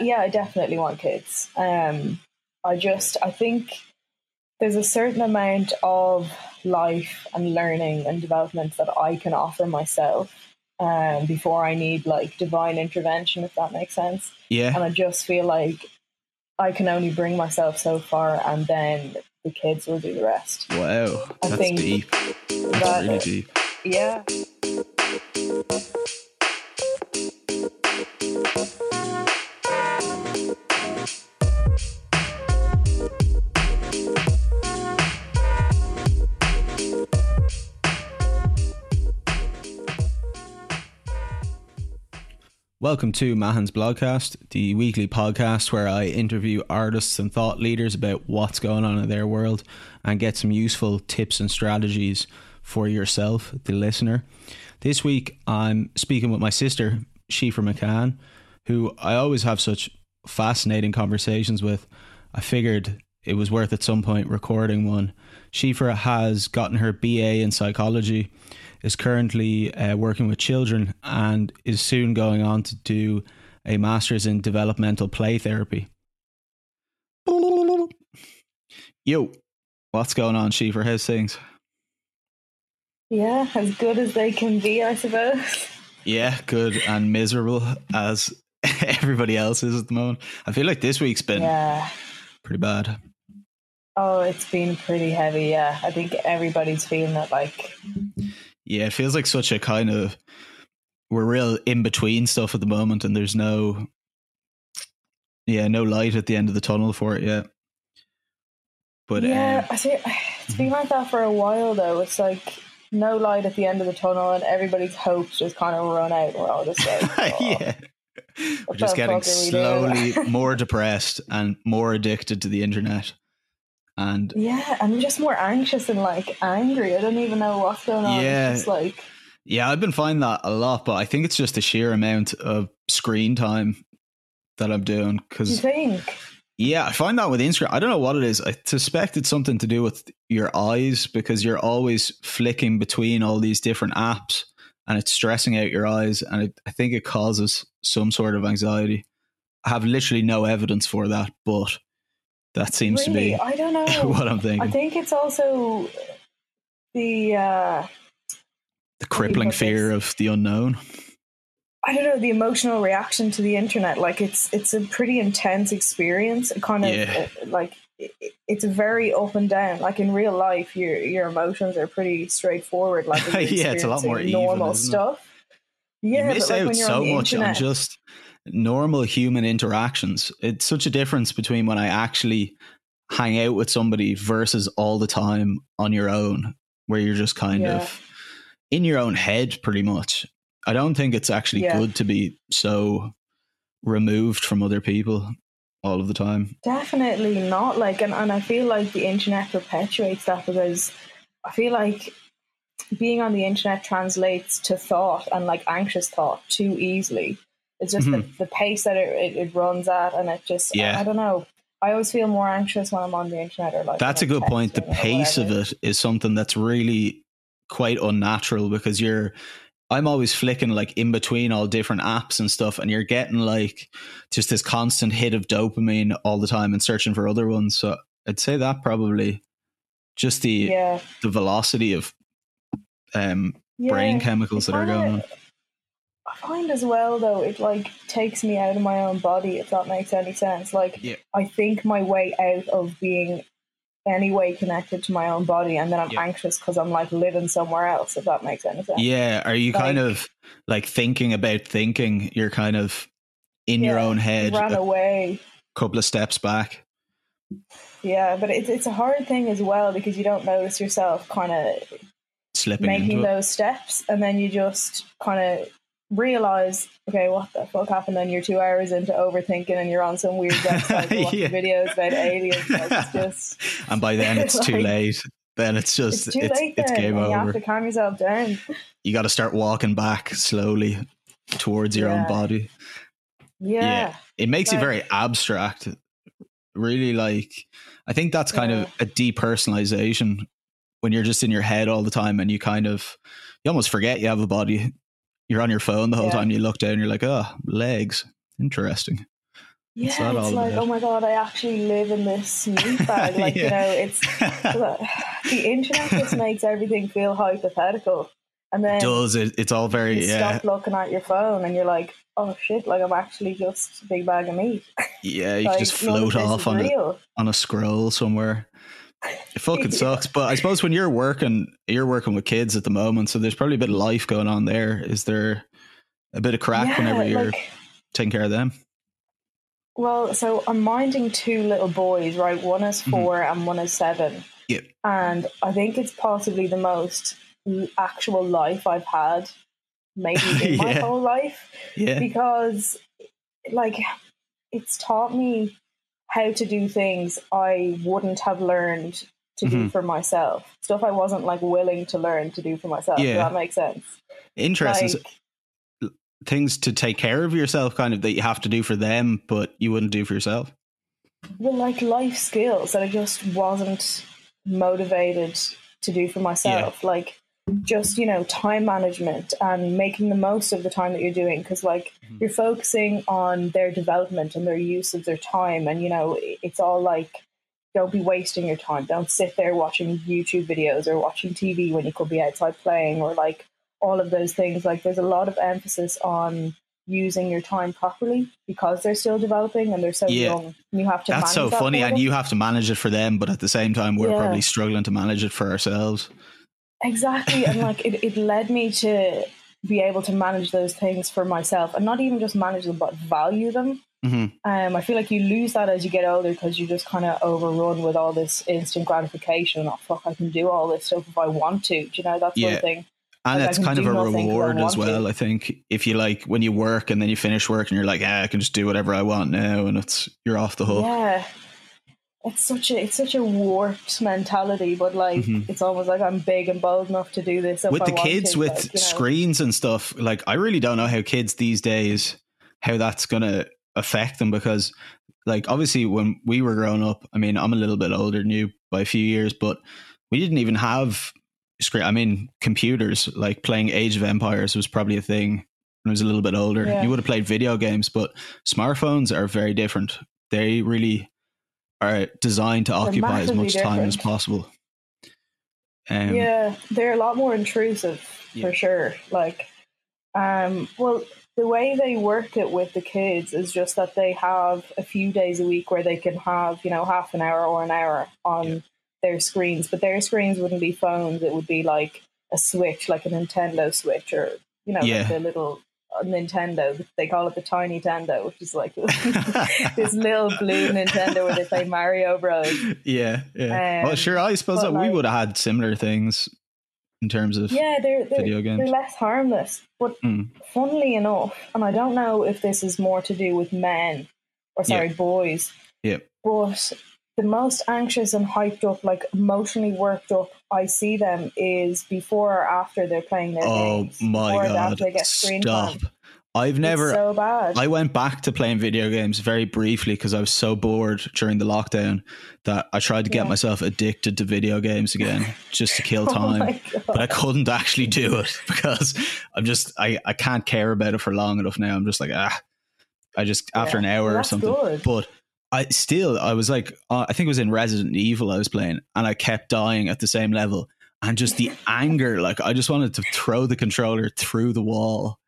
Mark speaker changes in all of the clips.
Speaker 1: yeah, I definitely want kids. Um, I just, I think there's a certain amount of life and learning and development that I can offer myself um, before I need like divine intervention, if that makes sense.
Speaker 2: Yeah.
Speaker 1: And I just feel like I can only bring myself so far, and then the kids will do the rest.
Speaker 2: Wow.
Speaker 1: I
Speaker 2: That's
Speaker 1: think
Speaker 2: deep. That's
Speaker 1: that-
Speaker 2: really deep.
Speaker 1: Yeah.
Speaker 2: Welcome to Mahan's Blogcast, the weekly podcast where I interview artists and thought leaders about what's going on in their world and get some useful tips and strategies for yourself, the listener. This week I'm speaking with my sister, Shifa McCann, who I always have such fascinating conversations with. I figured it was worth at some point recording one. Shifa has gotten her BA in psychology is currently uh, working with children and is soon going on to do a master's in developmental play therapy. Yo, what's going on, Shifa? How's things?
Speaker 1: Yeah, as good as they can be, I suppose.
Speaker 2: Yeah, good and miserable as everybody else is at the moment. I feel like this week's been
Speaker 1: Yeah.
Speaker 2: pretty bad.
Speaker 1: Oh, it's been pretty heavy. Yeah, I think everybody's feeling it. Like,
Speaker 2: Yeah, it feels like such a kind of we're real in between stuff at the moment, and there's no, yeah, no light at the end of the tunnel for it yet. But
Speaker 1: yeah,
Speaker 2: um,
Speaker 1: I think it's been like that for a while though. It's like no light at the end of the tunnel, and everybody's hopes just kind of run out. We're all just like, oh,
Speaker 2: yeah, we're just getting
Speaker 1: fuck are we doing?
Speaker 2: slowly more depressed and more addicted to the internet, and
Speaker 1: yeah, I'm just more anxious and like angry. I don't even know what's going on.
Speaker 2: Yeah.
Speaker 1: It's like,
Speaker 2: yeah, I've been finding that a lot. But I think it's just the sheer amount of screen time that I'm doing
Speaker 1: you
Speaker 2: because
Speaker 1: think?
Speaker 2: Yeah, I find that with Instagram. I don't know what it is. I suspect it's something to do with your eyes because you're always flicking between all these different apps and it's stressing out your eyes. And it, I think it causes some sort of anxiety. I have literally no evidence for that, but that seems
Speaker 1: really,
Speaker 2: to
Speaker 1: I don't know.
Speaker 2: what I'm thinking.
Speaker 1: I think it's also the uh
Speaker 2: the crippling fear
Speaker 1: this?
Speaker 2: of the unknown.
Speaker 1: I don't know the emotional reaction to the internet. Like it's it's a pretty intense experience. It kind of
Speaker 2: Yeah.
Speaker 1: uh, like it's very up and down. Like in real life, your your emotions are pretty straightforward. Like
Speaker 2: Yeah, it's a lot more even,
Speaker 1: normal
Speaker 2: it?
Speaker 1: stuff. Yeah,
Speaker 2: you miss
Speaker 1: like
Speaker 2: out so
Speaker 1: on
Speaker 2: much
Speaker 1: internet,
Speaker 2: on just normal human interactions. It's such a difference between when I actually hang out with somebody versus all the time on your own, where you're just kind
Speaker 1: Yeah.
Speaker 2: of in your own head pretty much. I don't think it's actually
Speaker 1: Yeah.
Speaker 2: good to be so removed from other people all of the time.
Speaker 1: Definitely not. Like, and, and I feel like the internet perpetuates that because I feel like being on the internet translates to thought and like anxious thought too easily. It's just the, the pace that it, it, it runs at, and it just,
Speaker 2: Mm-hmm. Yeah.
Speaker 1: I, I don't know. I always feel more anxious when I'm on the internet or like.
Speaker 2: That's a good point. The pace of it is something that's really quite unnatural because you're I'm always flicking like in between all different apps and stuff, and you're getting like just this constant hit of dopamine all the time and searching for other ones. So I'd say that probably just the
Speaker 1: Yeah.
Speaker 2: the velocity of um
Speaker 1: yeah.
Speaker 2: brain chemicals that are going on.
Speaker 1: I find as well though it like takes me out of my own body if that makes any sense. Like
Speaker 2: Yeah.
Speaker 1: I think my way out of being any way connected to my own body, and then I'm
Speaker 2: Yeah.
Speaker 1: anxious because I'm like living somewhere else. If that makes any sense.
Speaker 2: Yeah, are you kind of like thinking about thinking? You're kind of in your own head,
Speaker 1: ran
Speaker 2: a
Speaker 1: away.
Speaker 2: couple of steps back.
Speaker 1: Yeah, but it's it's a hard thing as well because you don't notice yourself kind of
Speaker 2: Slipping
Speaker 1: making those steps, and then you just kind of realize, okay, what the fuck happened? Then you're two hours into overthinking, and you're on some weird website watching
Speaker 2: Yeah.
Speaker 1: videos about aliens. Like, it's just
Speaker 2: and by then it's too late. Then it's just
Speaker 1: it's too
Speaker 2: it's,
Speaker 1: late.
Speaker 2: it's game
Speaker 1: and You have
Speaker 2: over.
Speaker 1: to calm yourself down.
Speaker 2: You got to start walking back slowly towards your own body.
Speaker 1: Yeah, yeah.
Speaker 2: It makes you
Speaker 1: Like-
Speaker 2: very abstract. Really, like I think that's kind of a depersonalization when you're just in your head all the time and you kind of you almost forget you have a body. You're on your phone the whole
Speaker 1: Yeah.
Speaker 2: time. You look down, you're like, oh, legs, interesting.
Speaker 1: yeah, it's, like, about? oh my god, I actually live in this meat bag. Like, you know, it's the internet just makes everything feel hypothetical. And then
Speaker 2: it does it? It's all very
Speaker 1: you
Speaker 2: yeah.
Speaker 1: Stop looking at your phone, and you're like, oh shit! Like I'm actually just a big bag of meat.
Speaker 2: Yeah, you like, just float off on a, on a scroll somewhere. It fucking sucks. But I suppose when you're working, you're working with kids at the moment, so there's probably a bit of life going on there. Is there a bit of crack yeah, whenever you're like, taking care of them?
Speaker 1: Well, so I'm minding two little boys, right? One is mm-hmm. 4 mm-hmm. and one is seven.
Speaker 2: Yep.
Speaker 1: And I think it's possibly the most actual life I've had, maybe in yeah. my whole life.
Speaker 2: Yeah.
Speaker 1: Because, like, it's taught me how to do things I wouldn't have learned to mm-hmm. do for myself. Stuff I wasn't like willing to learn to do for myself. Yeah. Does that makes sense?
Speaker 2: Interesting. Like, things to take care of yourself kind of that you have to do for them but you wouldn't do for yourself
Speaker 1: well like life skills that i just wasn't motivated to do for myself yeah. like just you know time management and making the most of the time that you're doing because like mm-hmm. you're focusing on their development and their use of their time and you know it's all like don't be wasting your time don't sit there watching youtube videos or watching tv when you could be outside playing or like all of those things. Like there's a lot of emphasis on using your time properly because they're still developing and they're so yeah. young. you have to.
Speaker 2: That's so
Speaker 1: that
Speaker 2: funny, and you have to manage it for them, but at the same time, we're yeah. probably struggling to manage it for ourselves.
Speaker 1: Exactly, and like it, it led me to be able to manage those things for myself, and not even just manage them, but value them.
Speaker 2: Mm-hmm.
Speaker 1: Um, I feel like you lose that as you get older because you just kind of overrun with all this instant gratification. Oh fuck, I can do all this stuff if I want to. Do you know that sort yeah. of thing?
Speaker 2: and like it's kind of a reward as well. To. I think if you like when you work and then you finish work and you're like, yeah, I can just do whatever I want now, and it's you're off the hook.
Speaker 1: Yeah, it's such a it's such a warped mentality, but like mm-hmm. it's almost like I'm big and bold enough to do this.
Speaker 2: With
Speaker 1: the
Speaker 2: kids
Speaker 1: to,
Speaker 2: with
Speaker 1: like, you know.
Speaker 2: screens and stuff, like I really don't know how kids these days how that's gonna affect them because like obviously when we were growing up, I mean I'm a little bit older than you by a few years, but we didn't even have screen. I mean, computers like playing Age of Empires was probably a thing when I was a little bit older. Yeah. You would have played video games, but smartphones are very different. They really are designed to they're occupy as much different. time as possible.
Speaker 1: Um, yeah, they're a lot more intrusive yeah. for sure. Like, um, well, the way they work it with the kids is just that they have a few days a week where they can have, you know, half an hour or an hour on yeah their screens, but their screens wouldn't be phones. It would be like a Switch, like a Nintendo Switch, or you know, yeah. like the little Nintendo. They call it the Tiny Nintendo, which is like this little blue Nintendo where they play Mario Bros.
Speaker 2: Yeah, yeah. Um, well, sure. I suppose that like, we would have had similar things in terms of
Speaker 1: yeah, they're, they're
Speaker 2: video games.
Speaker 1: They're less harmless, but mm. funnily enough, and I don't know if this is more to do with men or sorry, yeah. boys.
Speaker 2: Yeah.
Speaker 1: But the most anxious and hyped up, like emotionally worked up I see them is before or after they're playing their oh games.
Speaker 2: Oh my god! They get Stop. Time. I've never.
Speaker 1: It's so bad.
Speaker 2: I went back to playing video games very briefly because I was so bored during the lockdown that I tried to get yeah. myself addicted to video games again just to kill oh time. oh but I couldn't actually do it because I'm just I, I can't care about it for long enough now. I'm just like ah, I just after yeah. an hour or something. Good. But I still, I was like, uh, I think it was in Resident Evil I was playing, and I kept dying at the same level. And just the anger, like I just wanted to throw the controller through the wall.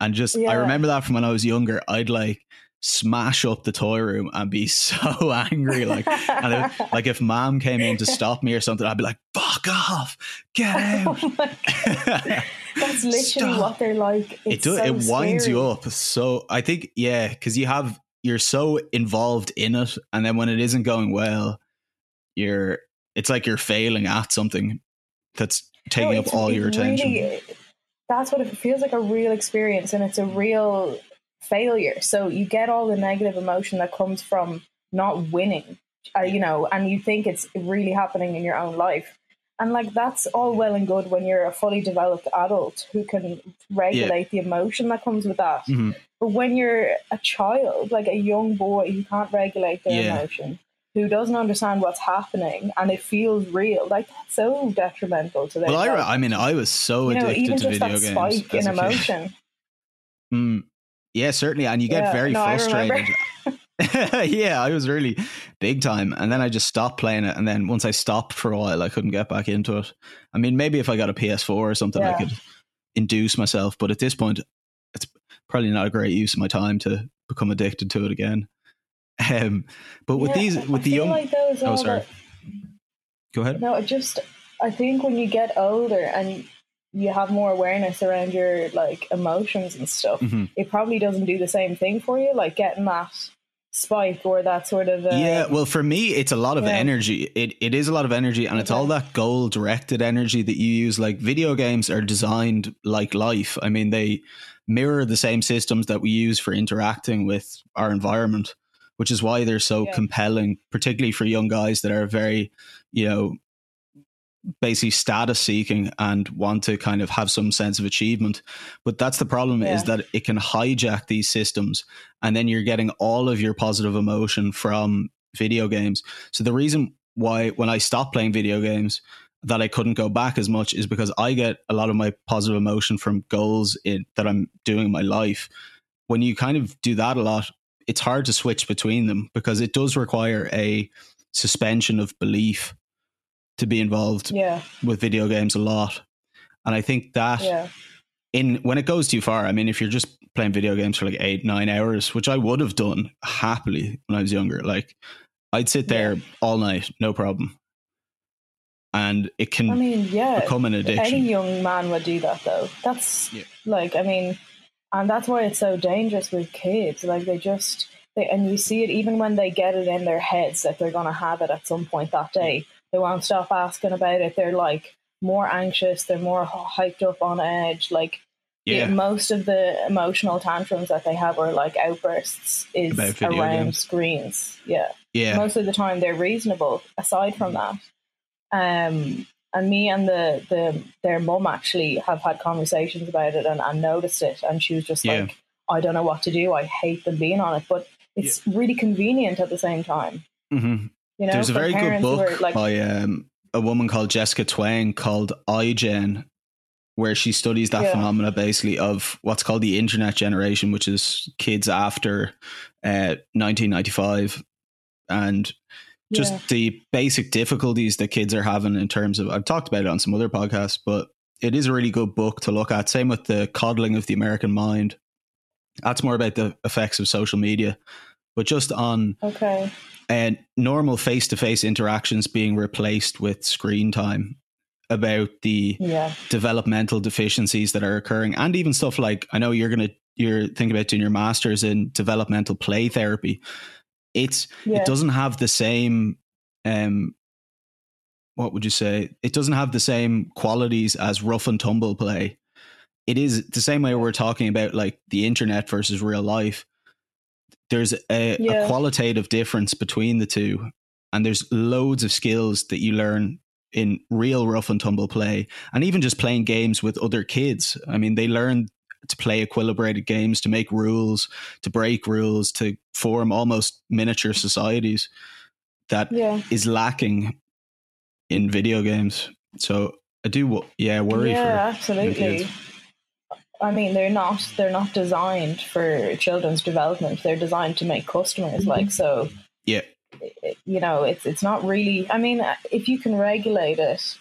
Speaker 2: And just, yeah. I remember that from when I was younger. I'd like smash up the toy room and be so angry. Like, and if, like if mom came in to stop me or something, I'd be like, "Fuck off, get oh out!"
Speaker 1: Oh That's literally Stop. what they're like.
Speaker 2: It's it does. So it winds scary. you up. So I think, yeah, because you have you're so involved in it and then when it isn't going well you're it's like you're failing at something that's taking no, up all your attention really,
Speaker 1: that's what it feels like a real experience and it's a real failure so you get all the negative emotion that comes from not winning uh, you know and you think it's really happening in your own life and like that's all well and good when you're a fully developed adult who can regulate yeah. the emotion that comes with that.
Speaker 2: Mm-hmm.
Speaker 1: But when you're a child, like a young boy who can't regulate their yeah. emotion, who doesn't understand what's happening and it feels real, like that's so detrimental to their
Speaker 2: Well, I, I mean, I was so you know, addicted
Speaker 1: even
Speaker 2: to
Speaker 1: just
Speaker 2: video
Speaker 1: that games. Spike in emotion.
Speaker 2: Mm, yeah, certainly. And you get yeah, very no, frustrated. yeah, I was really big time. And then I just stopped playing it. And then once I stopped for a while, I couldn't get back into it. I mean, maybe if I got a PS4 or something,
Speaker 1: Yeah.
Speaker 2: I could induce myself. But at this point, probably not a great use of my time to become addicted to it again. Um, but with
Speaker 1: Yeah,
Speaker 2: these,
Speaker 1: I
Speaker 2: with the young,
Speaker 1: like
Speaker 2: oh sorry,
Speaker 1: that-
Speaker 2: go ahead.
Speaker 1: No, it just I think when you get older and you have more awareness around your like emotions and stuff,
Speaker 2: Mhm.
Speaker 1: it probably doesn't do the same thing for you, like getting that spike or that sort of uh,
Speaker 2: yeah, well, for me, it's a lot of
Speaker 1: yeah.
Speaker 2: energy. It it is a lot of energy, and it's all that goal directed energy that you use. Like video games are designed like life. I mean, they mirror the same systems that we use for interacting with our environment, which is why they're so
Speaker 1: Yeah.
Speaker 2: compelling, particularly for young guys that are very, you know, basically status seeking and want to kind of have some sense of achievement. But that's the problem is that it can hijack these systems and then you're getting all of your positive emotion from video games. So the reason why when I stopped playing video games that I couldn't go back as much is because I get a lot of my positive emotion from goals in, that I'm doing in my life. When you kind of do that a lot, it's hard to switch between them because it does require a suspension of belief to be involved
Speaker 1: Yeah,
Speaker 2: with video games a lot. And I think that
Speaker 1: yeah,
Speaker 2: in when it goes too far, I mean, if you're just playing video games for like eight, nine hours, which I would have done happily when I was younger, like I'd sit there all night, no problem. And it can
Speaker 1: I mean, yeah.
Speaker 2: become an addiction.
Speaker 1: Any young man would do that though. That's
Speaker 2: Yeah.
Speaker 1: like I mean and that's why it's so dangerous with kids. Like they just they and you see it even when they get it in their heads that they're gonna have it at some point that day. They won't stop asking about it. They're like more anxious, they're more hyped up on edge. Like the-
Speaker 2: Yeah.
Speaker 1: most of the emotional tantrums that they have are like outbursts is around
Speaker 2: games.
Speaker 1: screens. Yeah
Speaker 2: Yeah.
Speaker 1: most of the time they're reasonable aside from mm. that um and me and the the their mum actually have had conversations about it and, and noticed it and she was just
Speaker 2: Yeah.
Speaker 1: like i don't know what to do i hate them being on it but it's really convenient at the same time
Speaker 2: hmm
Speaker 1: you know
Speaker 2: There's a very good book
Speaker 1: like
Speaker 2: by um, a woman called Jessica Twenge called iGen, where she studies that
Speaker 1: Yeah.
Speaker 2: phenomena basically of what's called the internet generation, which is kids after uh, 1995. And just
Speaker 1: yeah,
Speaker 2: the basic difficulties that kids are having in terms of, I've talked about it on some other podcasts, but it is a really good book to look at. Same with the coddling of the American mind. That's more about the effects of social media, but just on
Speaker 1: okay
Speaker 2: and normal face-to-face interactions being replaced with screen time about the
Speaker 1: yeah
Speaker 2: developmental deficiencies that are occurring and even stuff like i know you're gonna you're thinking about doing your masters in developmental play therapy it's
Speaker 1: yeah.
Speaker 2: it doesn't have the same um what would you say? It doesn't have the same qualities as rough and tumble play. It is the same way we're talking about like the internet versus real life. There's a,
Speaker 1: Yeah.
Speaker 2: a qualitative difference between the two and there's loads of skills that you learn in real rough and tumble play and even just playing games with other kids. I mean they learn to play equilibrated games to make rules to break rules to form almost miniature societies that
Speaker 1: yeah
Speaker 2: is lacking in video games so i do yeah worry
Speaker 1: yeah absolutely. I mean, they're not they're not designed for children's development. They're designed to make customers. Mm-hmm. Like so,
Speaker 2: yeah
Speaker 1: you know, it's it's not really. I mean, uh, if you can regulate it,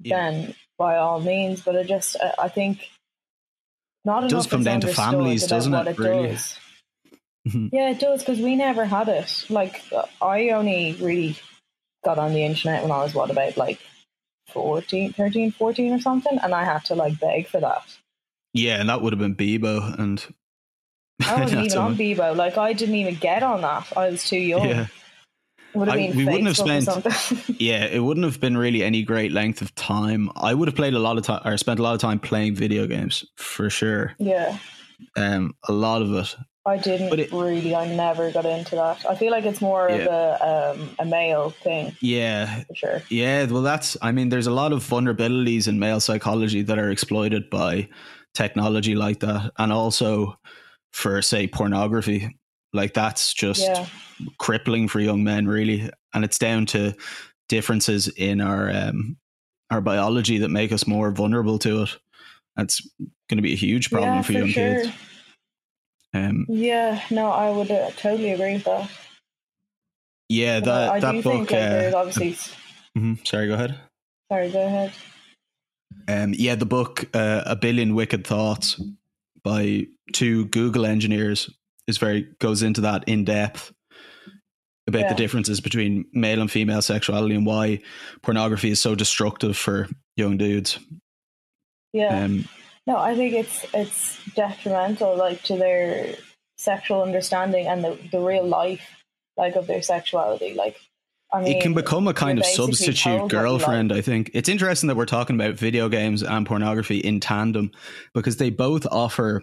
Speaker 2: Yeah.
Speaker 1: then by all means. But I just, I think, not
Speaker 2: It does come down to families, doesn't
Speaker 1: what
Speaker 2: it, really?
Speaker 1: does. Yeah, it does because we never had it. Like I only really got on the internet when I was what about like 14, 13, 14 or something, and I had to like beg for that.
Speaker 2: yeah and that would have been bebo and
Speaker 1: I wasn't even on. Bebo. Like I didn't even get on that. I was too young.
Speaker 2: yeah
Speaker 1: Would
Speaker 2: I-
Speaker 1: been
Speaker 2: we wouldn't have spent- yeah it wouldn't have been really any great length of time i would have played a lot of time or spent a lot of time playing video games for sure
Speaker 1: yeah,
Speaker 2: um a lot of it
Speaker 1: I didn't
Speaker 2: But it-
Speaker 1: really. I never got into that. I feel like it's more of a um, a male thing
Speaker 2: yeah
Speaker 1: for sure.
Speaker 2: Yeah, well, that's, I mean, there's a lot of vulnerabilities in male psychology that are exploited by technology like that. And also for, say, pornography. Like, that's just
Speaker 1: Yeah,
Speaker 2: crippling for young men, really. And it's down to differences in our, um, our biology that make us more vulnerable to it. That's going to be a huge problem
Speaker 1: yeah,
Speaker 2: for,
Speaker 1: for
Speaker 2: young
Speaker 1: sure.
Speaker 2: kids. Um,
Speaker 1: yeah, no, I would uh, totally agree with that.
Speaker 2: Yeah, that
Speaker 1: I
Speaker 2: that
Speaker 1: do
Speaker 2: book.
Speaker 1: think like,
Speaker 2: uh,
Speaker 1: obviously.
Speaker 2: mhm, sorry, go ahead.
Speaker 1: Sorry, go ahead.
Speaker 2: Um, yeah, the book uh, "A Billion Wicked Thoughts" by two Google engineers is very goes into that in depth about
Speaker 1: Yeah.
Speaker 2: the differences between male and female sexuality and why pornography is so destructive for young dudes.
Speaker 1: Yeah.
Speaker 2: Um,
Speaker 1: No, I think it's it's detrimental, like to their sexual understanding and the, the real life, like of their sexuality. Like, I mean,
Speaker 2: it can become a kind of substitute girlfriend. I think it's interesting that we're talking about video games and pornography in tandem because they both offer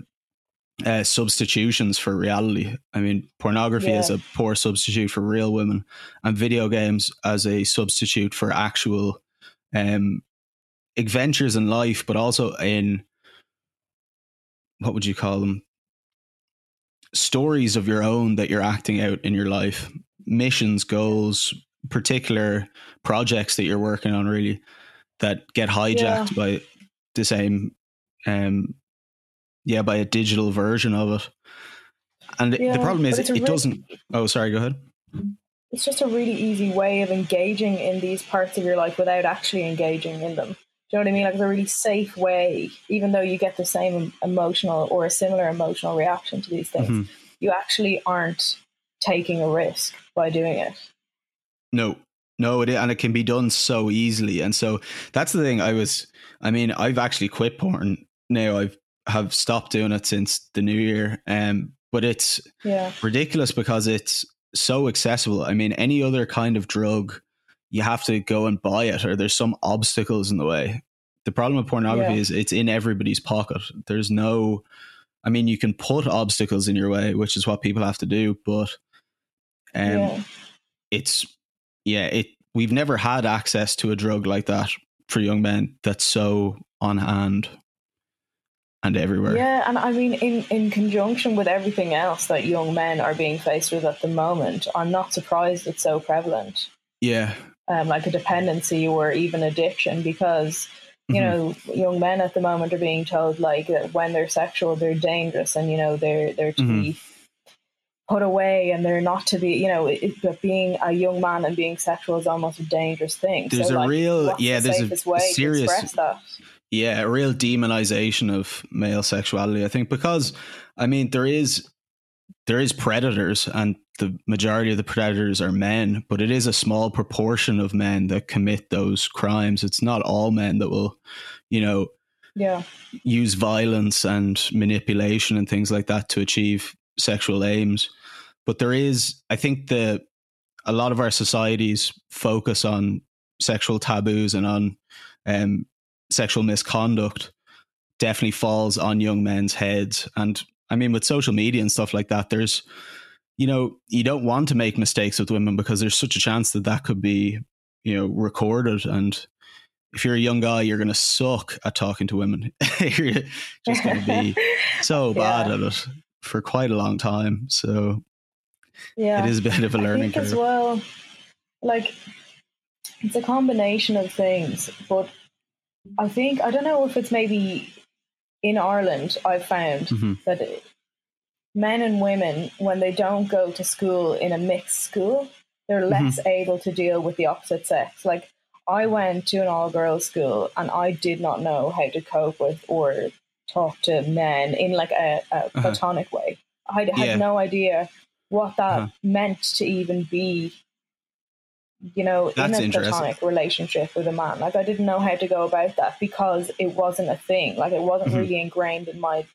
Speaker 2: uh, substitutions for reality. I mean, pornography
Speaker 1: Yeah.
Speaker 2: is a poor substitute for real women, and video games as a substitute for actual um, adventures in life, but also in what would you call them? Stories of your own that you're acting out in your life, missions, goals, particular projects that you're working on, really that get hijacked by the same, um, yeah, by a digital version of it. And the problem is, it
Speaker 1: re-
Speaker 2: doesn't. Oh, sorry. Go ahead.
Speaker 1: it's just a really easy way of engaging in these parts of your life without actually engaging in them. Do you know what I mean? Like it's a really safe way, even though you get the same emotional or a similar emotional reaction to these things,
Speaker 2: Mhm.
Speaker 1: you actually aren't taking a risk by doing it.
Speaker 2: No, no, it and it can be done so easily, and so that's the thing. I was, I mean, I've actually quit porn now. I've have stopped doing it since the new year, um, but it's
Speaker 1: Yeah.
Speaker 2: ridiculous because it's so accessible. I mean, any other kind of drug, you have to go and buy it, or there's some obstacles in the way. The problem with pornography
Speaker 1: Yeah.
Speaker 2: is it's in everybody's pocket. There's no, I mean, you can put obstacles in your way, which is what people have to do, but um,
Speaker 1: yeah.
Speaker 2: it's yeah, it. We've never had access to a drug like that for young men that's so on hand and everywhere.
Speaker 1: Yeah, and I mean, in, in conjunction with everything else that young men are being faced with at the moment, I'm not surprised it's so prevalent.
Speaker 2: yeah,
Speaker 1: um, like a dependency or even addiction because you
Speaker 2: Mhm.
Speaker 1: know young men at the moment are being told like that when they're sexual they're dangerous and you know they're they're to be put away and they're not to be you know it, it- being a young man and being sexual is almost a dangerous thing
Speaker 2: There's
Speaker 1: so,
Speaker 2: a
Speaker 1: like,
Speaker 2: real- yeah,
Speaker 1: the
Speaker 2: there's a
Speaker 1: way
Speaker 2: serious-
Speaker 1: to express that
Speaker 2: yeah, a real demonization of male sexuality. I think because I mean there is there is predators and the majority of the predators are men, but it is a small proportion of men that commit those crimes. It's not all men that will, you know,
Speaker 1: yeah
Speaker 2: use violence and manipulation and things like that to achieve sexual aims. But there is, I think, the a lot of our societies focus on sexual taboos and on um, sexual misconduct. Definitely falls on young men's heads, and I mean, with social media and stuff like that, there's, you know, you don't want to make mistakes with women because there's such a chance that that could be, you know, recorded and if you're a young guy, you're going to suck at talking to women. you're just going to be so bad
Speaker 1: Yeah.
Speaker 2: at it for quite a long time. So
Speaker 1: yeah
Speaker 2: it is a bit of a learning
Speaker 1: think as well, like it's a combination of things, but I think I don't know if it's maybe in Ireland. I've found
Speaker 2: Mhm.
Speaker 1: that men and women, when they don't go to school in a mixed school, they're less able to deal with the opposite sex. Like I went to an all-girls school, and I did not know how to cope with or talk to men in like a, a platonic way. I had
Speaker 2: Yeah.
Speaker 1: no idea what that
Speaker 2: Uh-huh.
Speaker 1: meant to even be, you know,
Speaker 2: That's
Speaker 1: in a platonic relationship with a man. Like I didn't know how to go about that because it wasn't a thing. Like it wasn't
Speaker 2: Mhm.
Speaker 1: really ingrained in my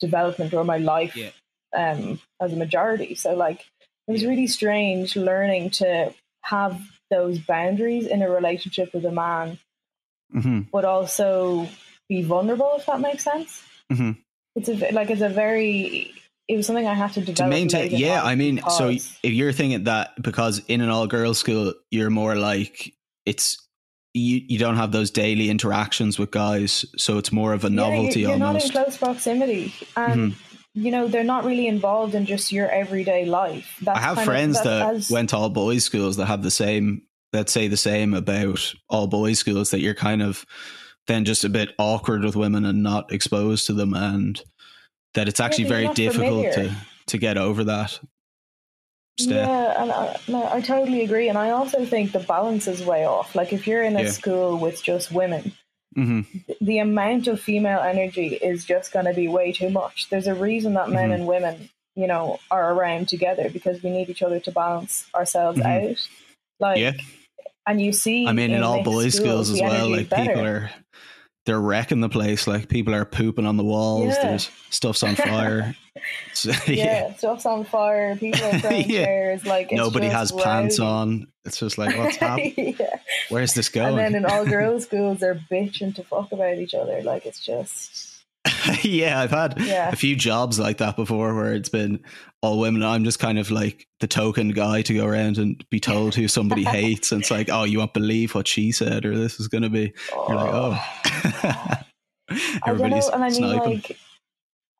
Speaker 1: development or my life
Speaker 2: Yeah.
Speaker 1: um, as a majority. So like it was
Speaker 2: Yeah.
Speaker 1: really strange learning to have those boundaries in a relationship with a man,
Speaker 2: hmm
Speaker 1: but also be vulnerable. If that makes sense.
Speaker 2: Mhm.
Speaker 1: It's a like it's a very. It was something I had to
Speaker 2: To
Speaker 1: develop.
Speaker 2: maintain, yeah, I mean, so if you're thinking that because in an all girls school, you're more like it's you, you don't have those daily interactions with guys, so it's more of a
Speaker 1: Yeah,
Speaker 2: novelty
Speaker 1: you're, you're not in.
Speaker 2: Mm-hmm.
Speaker 1: close proximity, and you know they're not really involved in just your everyday life. That's
Speaker 2: I have
Speaker 1: kind of-
Speaker 2: friends that
Speaker 1: as-
Speaker 2: went to all boys schools that have the same that say the same about all boys schools that you're kind of then just a bit awkward with women and not exposed to them and that it's actually
Speaker 1: Yeah,
Speaker 2: very difficult to
Speaker 1: familiar.
Speaker 2: to get over that step.
Speaker 1: Yeah, and I, no, I totally agree. And I also think the balance is way off. Like if you're in a
Speaker 2: Yeah.
Speaker 1: school with just women,
Speaker 2: hmm
Speaker 1: the amount of female energy is just going to be way too much. There's a reason that men
Speaker 2: Mhm.
Speaker 1: and women, you know, are around together because we need each other to balance ourselves
Speaker 2: Mhm.
Speaker 1: out. Like,
Speaker 2: Yeah.
Speaker 1: and you see,
Speaker 2: I mean, in all boys schools as well, like
Speaker 1: better.
Speaker 2: people are they're wrecking the place. Like people are pooping on the walls.
Speaker 1: Yeah.
Speaker 2: There's stuff's on fire. So,
Speaker 1: yeah,
Speaker 2: yeah.
Speaker 1: stuff's on fire. People are throwing
Speaker 2: Yeah.
Speaker 1: chairs. Like it's
Speaker 2: Nobody has
Speaker 1: just
Speaker 2: pants on. It's just like what's happening?
Speaker 1: yeah.
Speaker 2: Where's this going?
Speaker 1: And then in all girls schools, they're bitching to fuck about each other. Like it's just
Speaker 2: yeah, I've had
Speaker 1: Yeah.
Speaker 2: a few jobs like that before where it's been all women. I'm just kind of like the token guy to go around and be told who somebody hates. And it's like, oh, you won't believe what she said, or this is going to be. You're like, oh.
Speaker 1: I don't
Speaker 2: Everybody's
Speaker 1: know, and I mean,
Speaker 2: sniping.
Speaker 1: like,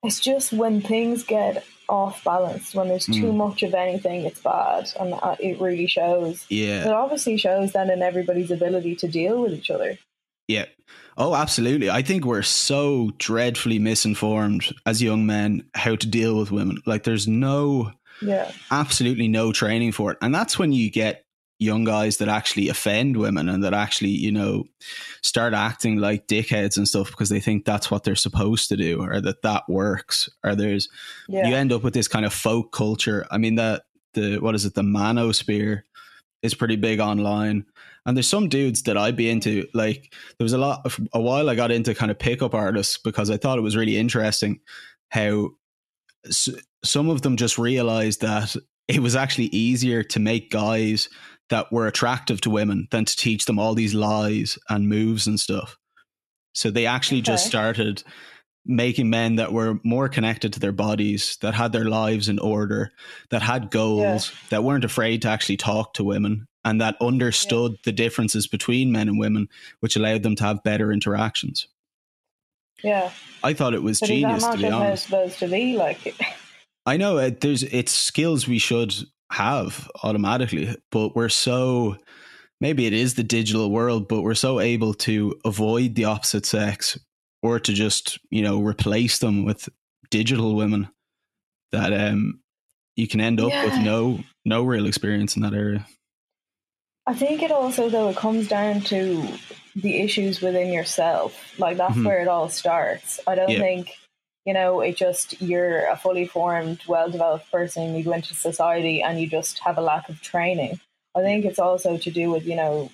Speaker 1: it's just when things get off balance, when there's too
Speaker 2: Mm.
Speaker 1: much of anything, it's bad, and uh, it really shows.
Speaker 2: Yeah.
Speaker 1: It obviously shows then in everybody's ability to deal with each other.
Speaker 2: yeah. Oh, absolutely. I think we're so dreadfully misinformed as young men how to deal with women. Like, there's no
Speaker 1: Yeah,
Speaker 2: absolutely no training for it. And that's when you get young guys that actually offend women and that actually, you know, start acting like dickheads and stuff because they think that's what they're supposed to do or that that works. Or there's,
Speaker 1: yeah,
Speaker 2: you end up with this kind of folk culture. I mean, that the, what is it, the manosphere is pretty big online. And there's some dudes that I'd be into. Like, there was a lot of a while I got into kind of pickup artists because I thought it was really interesting how s- some of them just realized that it was actually easier to make guys that were attractive to women than to teach them all these lies and moves and stuff. So they actually just started making men that were more connected to their bodies, that had their lives in order, that had goals, that weren't afraid to actually talk to women, and that understood the differences between men and women, which allowed them to have better interactions.
Speaker 1: yeah.
Speaker 2: I thought it was
Speaker 1: But
Speaker 2: genius, to be
Speaker 1: just how it's
Speaker 2: honest.
Speaker 1: supposed to be? Like,
Speaker 2: I know it, there's it's skills we should have automatically, but we're so maybe it is the digital world, but we're so able to avoid the opposite sex or to just you know replace them with digital women that um you can end up with no no real experience in that area.
Speaker 1: I think it also though it comes down to the issues within yourself. Like that's
Speaker 2: Mhm.
Speaker 1: where it all starts. I don't
Speaker 2: Yeah.
Speaker 1: think you know it just you're a fully formed, well developed person. You go into society and you just have a lack of training. I think it's also to do with you know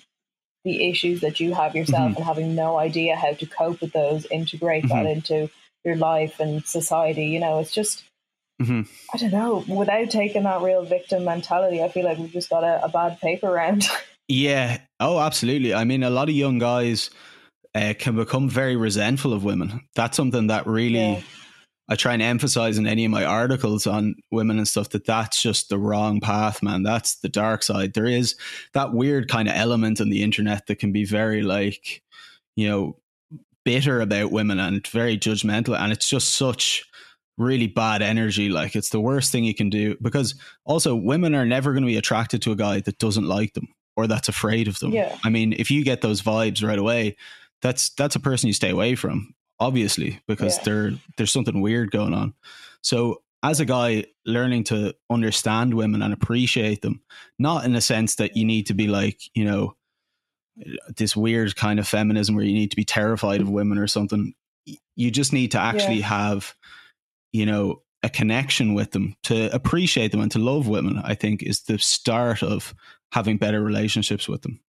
Speaker 1: the issues that you have yourself
Speaker 2: Mhm.
Speaker 1: and having no idea how to cope with those, integrate that
Speaker 2: Mhm.
Speaker 1: into your life and society. You know, it's just
Speaker 2: Mhm.
Speaker 1: I don't know. Without taking that real victim mentality, I feel like we've just got a, a bad paper round.
Speaker 2: Yeah. Oh, absolutely. I mean, a lot of young guys uh, can become very resentful of women. That's something that really
Speaker 1: Yeah.
Speaker 2: I try and emphasize in any of my articles on women and stuff that that's just the wrong path, man. That's the dark side. There is that weird kind of element on the internet that can be very like, you know, bitter about women and very judgmental. And it's just such really bad energy. Like it's the worst thing you can do because also women are never going to be attracted to a guy that doesn't like them or that's afraid of them.
Speaker 1: Yeah.
Speaker 2: I mean, if you get those vibes right away, that's that's a person you stay away from, obviously, because
Speaker 1: Yeah.
Speaker 2: there there's something weird going on. So as a guy learning to understand women and appreciate them, not in a sense that you need to be like, you know, this weird kind of feminism where you need to be terrified of women or something. You just need to actually
Speaker 1: Yeah.
Speaker 2: have, you know, a connection with them to appreciate them and to love women, I think is the start of having better relationships with them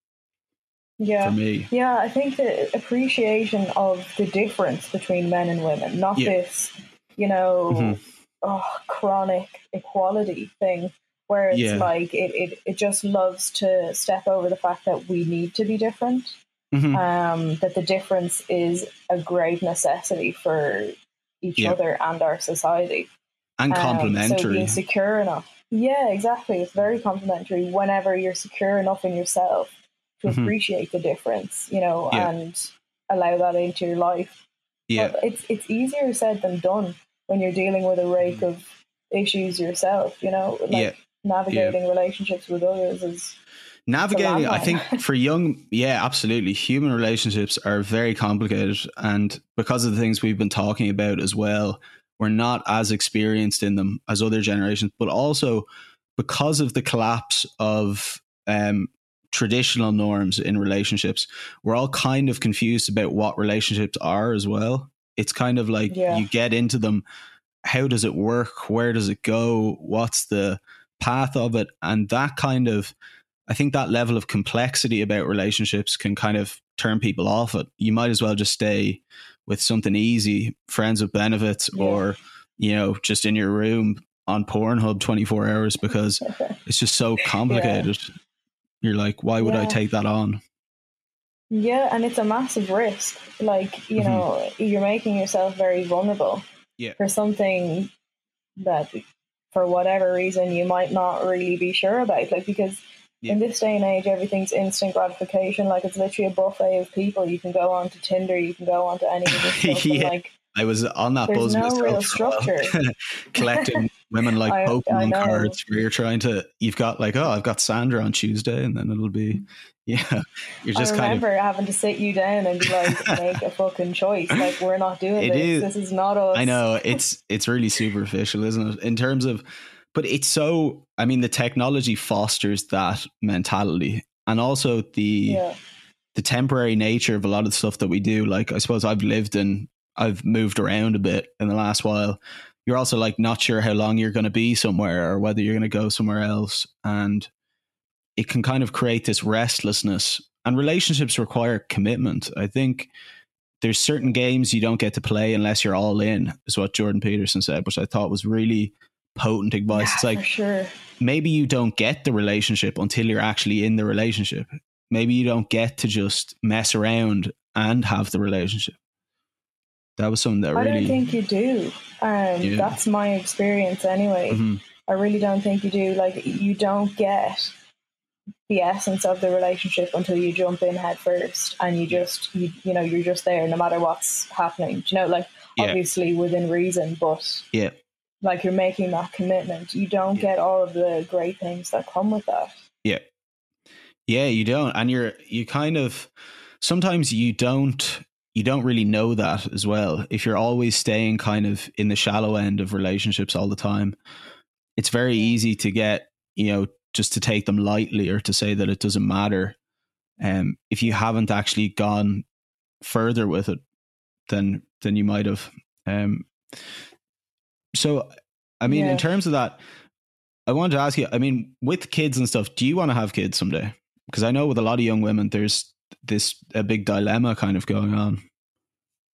Speaker 1: Yeah.
Speaker 2: for me.
Speaker 1: Yeah, I think the appreciation of the difference between men and women, not
Speaker 2: Yeah.
Speaker 1: this, you know,
Speaker 2: Mhm.
Speaker 1: oh, chronic equality thing where it's
Speaker 2: Yeah.
Speaker 1: like it, it, it just loves to step over the fact that we need to be different.
Speaker 2: Mhm.
Speaker 1: Um, that the difference is a great necessity for each
Speaker 2: Yeah.
Speaker 1: other and our society.
Speaker 2: and
Speaker 1: Um, so being secure enough. Yeah, exactly. It's very complimentary whenever you're secure enough in yourself to
Speaker 2: Mhm.
Speaker 1: appreciate the difference, you know,
Speaker 2: Yeah.
Speaker 1: and allow that into your life.
Speaker 2: yeah,
Speaker 1: But it's it's easier said than done when you're dealing with a rake of issues yourself, you know, like
Speaker 2: Yeah.
Speaker 1: navigating relationships with others is
Speaker 2: navigating i think for young yeah absolutely human relationships are very complicated and because of the things we've been talking about as well we're not as experienced in them as other generations, but also because of the collapse of um, traditional norms in relationships, we're all kind of confused about what relationships are as well. It's kind of like
Speaker 1: Yeah.
Speaker 2: you get into them. How does it work? Where does it go? What's the path of it? And that kind of, I think that level of complexity about relationships can kind of turn people off it. You might as well just stay with something easy, friends with benefits,
Speaker 1: Yeah.
Speaker 2: or, you know, just in your room on Pornhub 24 hours because it's just so complicated. You're like, why would I take that on?
Speaker 1: Yeah, and it's a massive risk. Like, you
Speaker 2: Mhm.
Speaker 1: know, you're making yourself very vulnerable
Speaker 2: Yeah.
Speaker 1: for something that, for whatever reason, you might not really be sure about. Like, because
Speaker 2: Yeah.
Speaker 1: in this day and age, everything's instant gratification. Like, it's literally a buffet of people. You can go on to Tinder, you can go on to any of this stuff.
Speaker 2: Yeah.
Speaker 1: like,
Speaker 2: I was on that
Speaker 1: There's
Speaker 2: buzz
Speaker 1: no
Speaker 2: myself
Speaker 1: real
Speaker 2: for a while.
Speaker 1: structure.
Speaker 2: collecting women like
Speaker 1: I- I
Speaker 2: Pokemon
Speaker 1: know.
Speaker 2: cards where you're trying to you've got like, oh, I've got Sandra on Tuesday and then it'll be yeah. You're just
Speaker 1: I
Speaker 2: kind of
Speaker 1: remember having to sit you down and be like, make a fucking choice. Like, we're not doing
Speaker 2: It
Speaker 1: this.
Speaker 2: is-
Speaker 1: This is not us.
Speaker 2: I know it's it's really superficial, isn't it? In terms of, but it's so. I mean, the technology fosters that mentality, and also the
Speaker 1: Yeah.
Speaker 2: the temporary nature of a lot of the stuff that we do. Like, I suppose I've lived and I've moved around a bit in the last while. You're also like not sure how long you're going to be somewhere or whether you're going to go somewhere else, and it can kind of create this restlessness. And relationships require commitment. I think there's certain games you don't get to play unless you're all in, is what Jordan Peterson said, which I thought was really potent advice.
Speaker 1: Yeah,
Speaker 2: it's like
Speaker 1: sure.
Speaker 2: maybe you don't get the relationship until you're actually in the relationship. Maybe you don't get to just mess around and have the relationship. That was something that
Speaker 1: I
Speaker 2: really.
Speaker 1: don't think you do. Um,
Speaker 2: Yeah.
Speaker 1: That's my experience anyway.
Speaker 2: Mhm.
Speaker 1: I really don't think you do. Like, you don't get the essence of the relationship until you jump in head first and you just, you, you know, you're just there no matter what's happening. Do you know, like,
Speaker 2: Yeah.
Speaker 1: obviously within reason, but
Speaker 2: Yeah.
Speaker 1: Like you're making that commitment. You don't
Speaker 2: Yeah.
Speaker 1: get all of the great things that come with that.
Speaker 2: Yeah. Yeah, you don't. And you're, you kind of, sometimes you don't, you don't really know that as well. If you're always staying kind of in the shallow end of relationships all the time, it's very easy to get, you know, just to take them lightly or to say that it doesn't matter. Um, if you haven't actually gone further with it than than you might have. Um, so, I mean,
Speaker 1: Yeah.
Speaker 2: in terms of that, I wanted to ask you. I mean, with kids and stuff, do you want to have kids someday? Because I know with a lot of young women, there's this a big dilemma kind of going on.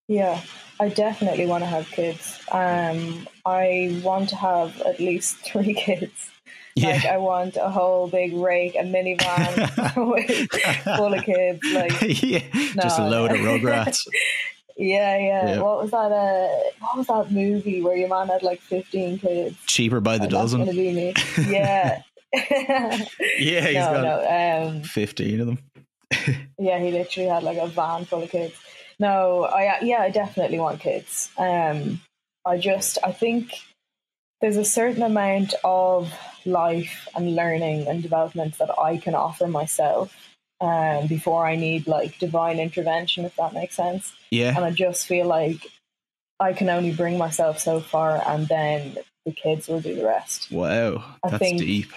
Speaker 1: Yeah, I definitely want to have kids. Um, I want to have at least three kids. Like
Speaker 2: Yeah,
Speaker 1: I want a whole big rake, a minivan full of kids. Like
Speaker 2: yeah, just a load of rugrats.
Speaker 1: Yeah, yeah,
Speaker 2: Yeah.
Speaker 1: What was that? Uh, what was that movie where your man had like fifteen kids?
Speaker 2: Cheaper by the
Speaker 1: that's
Speaker 2: dozen.
Speaker 1: gonna be me. Yeah.
Speaker 2: Yeah, he's
Speaker 1: no,
Speaker 2: got
Speaker 1: no. Um,
Speaker 2: fifteen of them.
Speaker 1: yeah, he literally had like a van full of kids. No, I yeah, I definitely want kids. Um, I just I think there's a certain amount of life and learning and development that I can offer myself um, before I need like divine intervention, if that makes sense.
Speaker 2: Yeah,
Speaker 1: And I just feel like I can only bring myself so far, and then the kids will do the rest.
Speaker 2: wow,
Speaker 1: I
Speaker 2: that's
Speaker 1: think
Speaker 2: deep.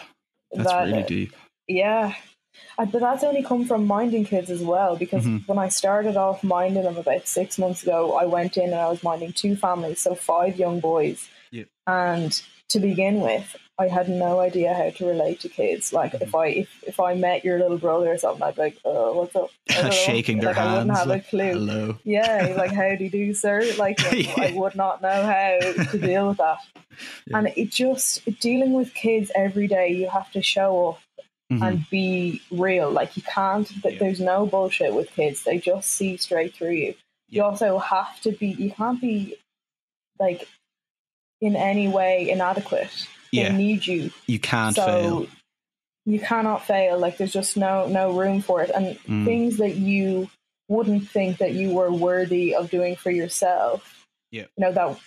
Speaker 2: That's
Speaker 1: that-
Speaker 2: really deep.
Speaker 1: Yeah. Uh, But that's only come from minding kids as well, because
Speaker 2: Mhm.
Speaker 1: when I started off minding them about six months ago, I went in and I was minding two families, so five young boys.
Speaker 2: Yeah.
Speaker 1: And to begin with, I had no idea how to relate to kids. Like
Speaker 2: Mm-hmm.
Speaker 1: if I if, if I met your little brother or something, I'd be like, "Oh, what's up?" I don't know.
Speaker 2: Shaking their
Speaker 1: like, I wouldn't
Speaker 2: hands.
Speaker 1: have a clue.
Speaker 2: Hello.
Speaker 1: Yeah, like, how do you do, sir? Like,
Speaker 2: Yeah.
Speaker 1: I would not know how to deal with that.
Speaker 2: Yeah.
Speaker 1: And it just, dealing with kids every day, you have to show up
Speaker 2: Mhm.
Speaker 1: and be real. Like, you can't, th-
Speaker 2: Yeah.
Speaker 1: there's no bullshit with kids. They just see straight through you. You also have to be, you can't be like in any way inadequate. They
Speaker 2: Yeah.
Speaker 1: need you.
Speaker 2: You can't
Speaker 1: so
Speaker 2: fail.
Speaker 1: you cannot fail. Like, there's just no, no room for it. And
Speaker 2: Mm.
Speaker 1: things that you wouldn't think that you were worthy of doing for yourself.
Speaker 2: Yeah.
Speaker 1: You know, that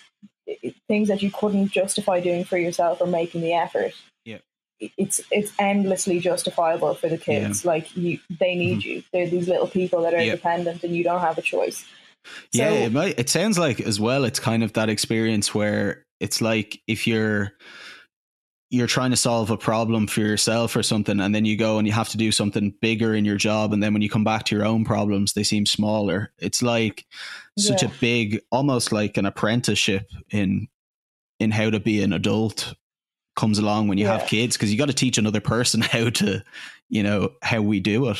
Speaker 1: things that you couldn't justify doing for yourself or making the effort.
Speaker 2: Yeah.
Speaker 1: It's it's endlessly justifiable for the kids. Like you, they need you. They're these little people that are
Speaker 2: Yeah.
Speaker 1: dependent, and you don't have a choice.
Speaker 2: yeah, it might. It sounds like as well. It's kind of that experience where it's like if you're you're trying to solve a problem for yourself or something, and then you go and you have to do something bigger in your job, and then when you come back to your own problems, they seem smaller. It's like such a big, almost like an apprenticeship in in how to be an adult comes along when you have kids because you got to teach another person how to, you know, how we do it,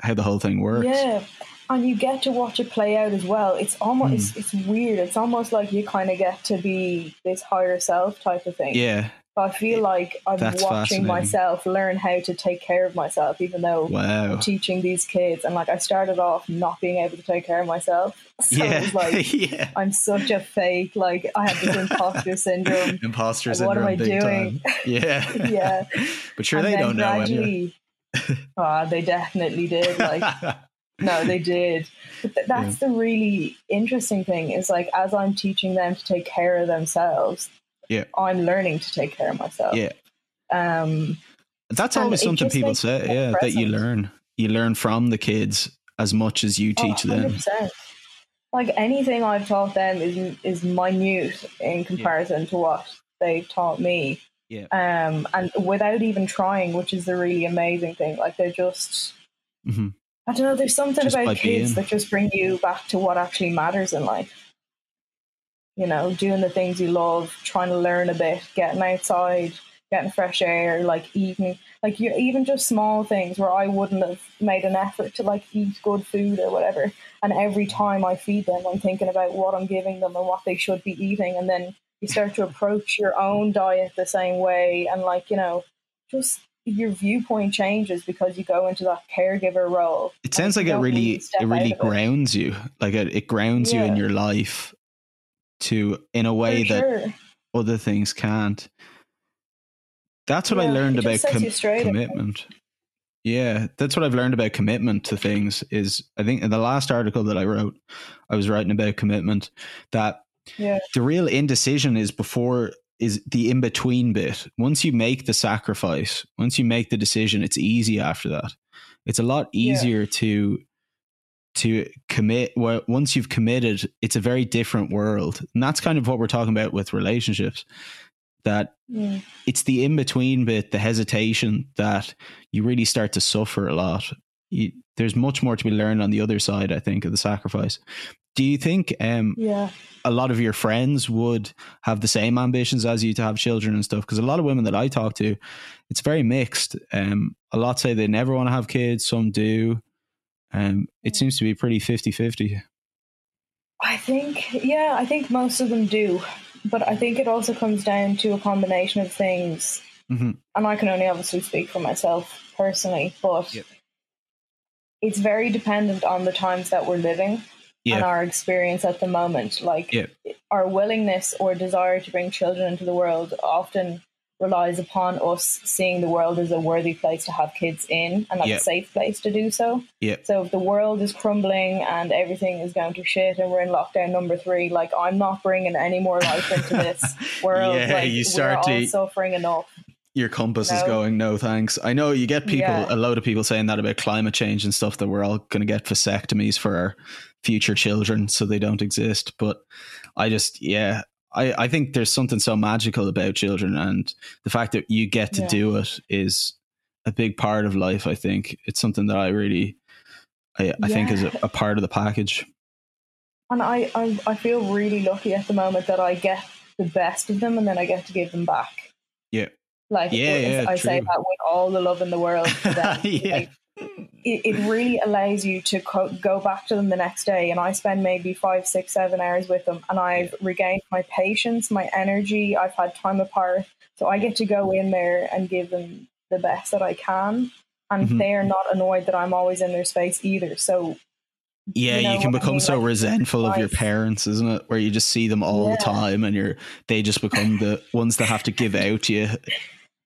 Speaker 2: how the whole thing works.
Speaker 1: Yeah, and you get to watch it play out as well. It's almost
Speaker 2: Hmm.
Speaker 1: it's, it's weird. It's almost like you kind of get to be this higher self type of thing.
Speaker 2: Yeah.
Speaker 1: I feel like I'm
Speaker 2: That's
Speaker 1: watching myself learn how to take care of myself, even though
Speaker 2: Wow.
Speaker 1: I'm teaching these kids. And like I started off not being able to take care of myself, so it
Speaker 2: yeah.
Speaker 1: was like
Speaker 2: yeah.
Speaker 1: I'm such a fake. Like I have this imposter syndrome.
Speaker 2: Imposter
Speaker 1: Like,
Speaker 2: syndrome.
Speaker 1: what am I doing?
Speaker 2: Time. Yeah.
Speaker 1: Yeah.
Speaker 2: but sure,
Speaker 1: And
Speaker 2: they don't know
Speaker 1: gradually- Ah, they definitely did. Like No, they did. But th- that's the really interesting thing is like as I'm teaching them to take care of themselves,
Speaker 2: Yeah.
Speaker 1: I'm learning to take care of myself.
Speaker 2: yeah.
Speaker 1: Um,
Speaker 2: That's always something people say. Yeah. That you learn. You learn from the kids as much as you
Speaker 1: oh,
Speaker 2: teach them.
Speaker 1: 100%. Like anything I've taught them is is minute in comparison to what they've taught me.
Speaker 2: Yeah.
Speaker 1: Um, and without even trying, which is the really amazing thing. Like they're just
Speaker 2: hmm
Speaker 1: I don't know. There's something
Speaker 2: Just
Speaker 1: about kids
Speaker 2: being.
Speaker 1: that just bring you back to what actually matters in life. You know, doing the things you love, trying to learn a bit, getting outside, getting fresh air, like eating, like you even just small things where I wouldn't have made an effort to like eat good food or whatever. And every time I feed them, I'm thinking about what I'm giving them and what they should be eating, and then you start to approach your own diet the same way, and like you know, just your viewpoint changes because you go into that caregiver role.
Speaker 2: It sounds like it really, it really
Speaker 1: of it.
Speaker 2: grounds you. Like it, it grounds you in your life to in a
Speaker 1: For
Speaker 2: way that
Speaker 1: sure.
Speaker 2: other things can't. That's what I learned about com- commitment. Yeah, that's what I've learned about commitment to things. Is I think in the last article that I wrote, I was writing about commitment. That
Speaker 1: Yeah.
Speaker 2: the real indecision is before is the in between bit. Once you make the sacrifice, once you make the decision, it's easy after that. It's a lot
Speaker 1: Yeah.
Speaker 2: easier to to commit well once you've committed it's a very different world and that's kind of what we're talking about with relationships that
Speaker 1: Mm.
Speaker 2: it's the in between bit, the hesitation that you really start to suffer a lot. You, there's much more to be learned on the other side, I think, of the sacrifice. Do you think um,
Speaker 1: Yeah.
Speaker 2: a lot of your friends would have the same ambitions as you to have children and stuff? Because a lot of women that I talk to, it's very mixed. Um, a lot say they never want to have kids, some do. Um, it seems to be pretty 50 50.
Speaker 1: I think, yeah, I think most of them do. But I think it also comes down to a combination of things.
Speaker 2: hmm
Speaker 1: And I can only obviously speak for myself personally, but
Speaker 2: Yep.
Speaker 1: it's very dependent on the times that we're living and our experience at the moment. Like
Speaker 2: Yeah.
Speaker 1: our willingness or desire to bring children into the world often relies upon us seeing the world as a worthy place to have kids in and like
Speaker 2: Yeah.
Speaker 1: a safe place to do so.
Speaker 2: Yeah.
Speaker 1: So if the world is crumbling and everything is going to shit and we're in lockdown number three, like I'm not bringing any more life into this world.
Speaker 2: Yeah,
Speaker 1: like,
Speaker 2: you start to-
Speaker 1: suffering enough.
Speaker 2: your compass is going no thanks i know you get people
Speaker 1: Yeah.
Speaker 2: a load of people saying that about climate change and stuff that we're all going to get vasectomies for our future children so they don't exist but i just yeah I, I think there's something so magical about children and the fact that you get to
Speaker 1: Yeah.
Speaker 2: do it is a big part of life i think it's something that i really i, I think is a, a part of the package
Speaker 1: And I, I, I feel really lucky at the moment that I get the best of them and then I get to give them back.
Speaker 2: Yeah.
Speaker 1: Like
Speaker 2: Yeah, yeah,
Speaker 1: I say that with all the love in the world.
Speaker 2: Yeah.
Speaker 1: Like, it, it really allows you to co- go back to them the next day and i spend maybe five six seven hours with them and i've regained my patience my energy i've had time apart so i get to go in there and give them the best that i can and
Speaker 2: Mhm.
Speaker 1: they're not annoyed that i'm always in their space either so
Speaker 2: Yeah,
Speaker 1: You
Speaker 2: you, can
Speaker 1: what I
Speaker 2: become
Speaker 1: mean?
Speaker 2: so
Speaker 1: Like,
Speaker 2: resentful of your parents, isn't it? Where you just see them all the time, and you're they just become the ones that have to give out to you.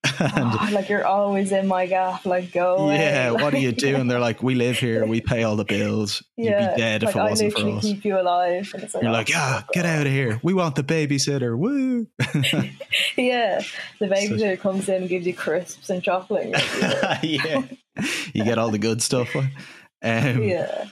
Speaker 2: and
Speaker 1: "Oh, like you're always in my gap like go away.
Speaker 2: yeah, what do you
Speaker 1: Like,
Speaker 2: do? And they're like, "We live here, we pay all the bills.
Speaker 1: yeah
Speaker 2: You'd be dead if
Speaker 1: like
Speaker 2: it
Speaker 1: i
Speaker 2: wasn't for us."
Speaker 1: keep you alive and it's like,
Speaker 2: You're
Speaker 1: oh,
Speaker 2: like, "Yeah,
Speaker 1: fuck
Speaker 2: get out of here. We want the babysitter. Woo!"
Speaker 1: yeah the babysitter comes in and gives you crisps and chocolate Like,
Speaker 2: yeah, you get all the good stuff. Um,
Speaker 1: yeah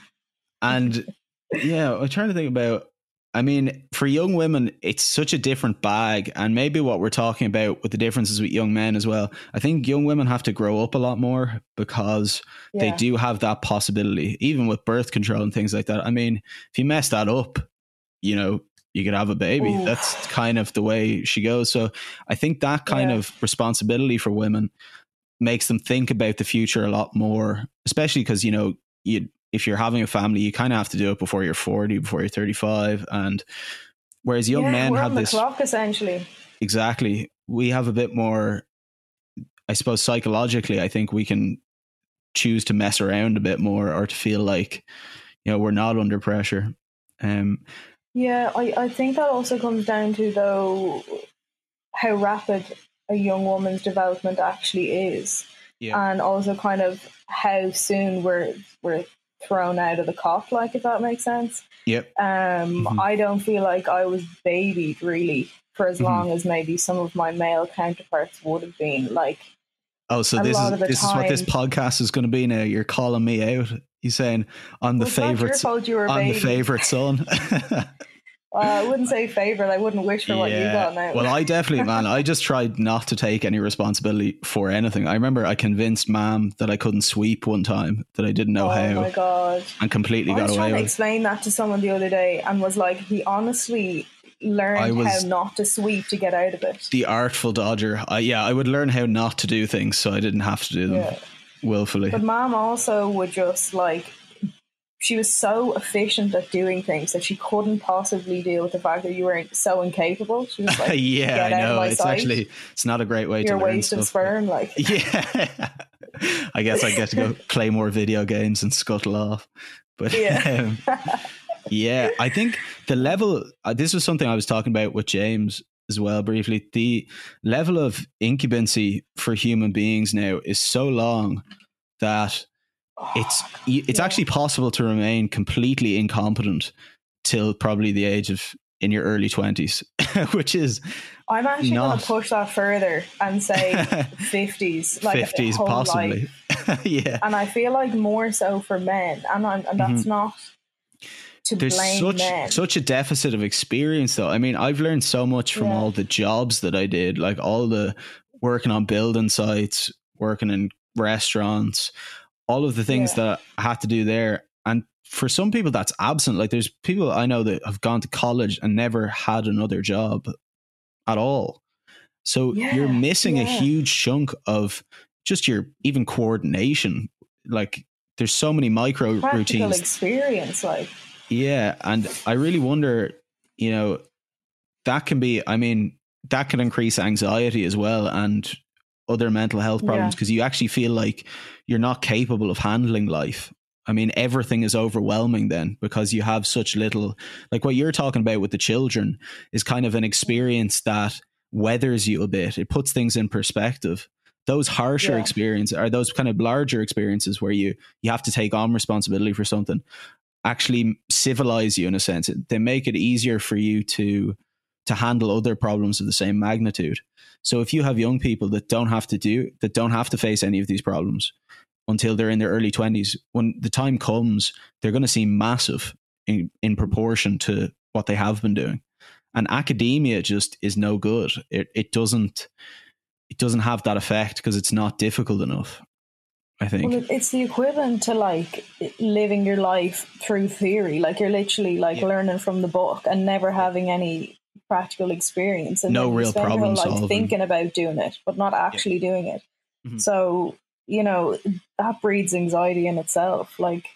Speaker 2: and yeah, I'm trying to think about. I mean, for young women, it's such a different bag, and maybe what we're talking about with the differences with young men as well. I think young women have to grow up a lot more because yeah. they do have that possibility, even with birth control and things like that. I mean, if you mess that up, you know, you could have a baby. Ooh. That's kind of the way she goes. So I think that kind yeah. of responsibility for women makes them think about the future a lot more, especially because, you know, you if you're having a family, you kind of have to do it before you're 40, before you're 35. And whereas young
Speaker 1: yeah,
Speaker 2: men have this
Speaker 1: clock essentially.
Speaker 2: Exactly. We have a bit more, I suppose, psychologically, I think we can choose to mess around a bit more or to feel like, you know, we're not under pressure. Um,
Speaker 1: yeah, I, I think that also comes down to, though, how rapid a young woman's development actually is. Yeah. And also kind of how soon we're we're thrown out of the cop, like if that makes sense.
Speaker 2: Yep.
Speaker 1: Um, mm-hmm. I don't feel like I was babied really for as mm-hmm. long as maybe some of my male counterparts would have been. Like,
Speaker 2: oh, so this is this time, is what this podcast is going to be now. You're calling me out. You're saying I'm the favorite. I'm the favorite son.
Speaker 1: Well, I wouldn't say favorite. I wouldn't wish for yeah. what you got now.
Speaker 2: well, I definitely, man, I just tried not to take any responsibility for anything. I remember I convinced mom that I couldn't sweep one time, that I didn't know
Speaker 1: oh
Speaker 2: how.
Speaker 1: Oh my god!
Speaker 2: And completely got away. I
Speaker 1: was trying
Speaker 2: to
Speaker 1: explain that to someone the other day, and was like, he honestly learned how not to sweep to get out of it.
Speaker 2: The artful dodger. I, yeah, I would learn how not to do things, so I didn't have to do them yeah. willfully.
Speaker 1: But mom also would just like she was so efficient at doing things that she couldn't possibly deal with the fact that you were so incapable. She was like,
Speaker 2: "Yeah, I know. It's sight. actually it's not a great way
Speaker 1: You're
Speaker 2: to
Speaker 1: waste
Speaker 2: stuff,
Speaker 1: sperm." Like,
Speaker 2: yeah, I guess I get to go play more video games and scuttle off. But yeah, um, yeah, I think the level. Uh, this was something I was talking about with James as well briefly. The level of incubancy for human beings now is so long that it's it's actually possible to remain completely incompetent till probably the age of in your early 20s which is
Speaker 1: i'm actually going to push that further and say 50s like 50s possibly
Speaker 2: yeah
Speaker 1: and i feel like more so for men and, I'm, and that's mm-hmm. not to
Speaker 2: there's
Speaker 1: blame
Speaker 2: such
Speaker 1: men.
Speaker 2: such a deficit of experience though i mean i've learned so much from yeah. all the jobs that i did like all the working on building sites working in restaurants all of the things yeah. that I had to do there. And for some people, that's absent. Like there's people I know that have gone to college and never had another job at all. So yeah, you're missing yeah. a huge chunk of just your even coordination. Like there's so many micro
Speaker 1: Practical
Speaker 2: routines.
Speaker 1: experience, like
Speaker 2: yeah, and I really wonder, you know, that can be. I mean, that can increase anxiety as well, and other mental health problems because yeah. you actually feel like you're not capable of handling life. I mean, everything is overwhelming then because you have such little. Like what you're talking about with the children is kind of an experience that weathers you a bit. It puts things in perspective. Those harsher yeah. experiences are those kind of larger experiences where you you have to take on responsibility for something. Actually, civilize you in a sense. They make it easier for you to to handle other problems of the same magnitude. So if you have young people that don't have to do that don't have to face any of these problems until they're in their early 20s, when the time comes, they're going to seem massive in, in proportion to what they have been doing. And academia just is no good. It it doesn't it doesn't have that effect because it's not difficult enough. I think.
Speaker 1: Well, it's the equivalent to like living your life through theory. Like you're literally like yeah. learning from the book and never having any practical experience and
Speaker 2: no real problem like
Speaker 1: thinking about doing it but not actually yeah. doing it mm-hmm. so you know that breeds anxiety in itself like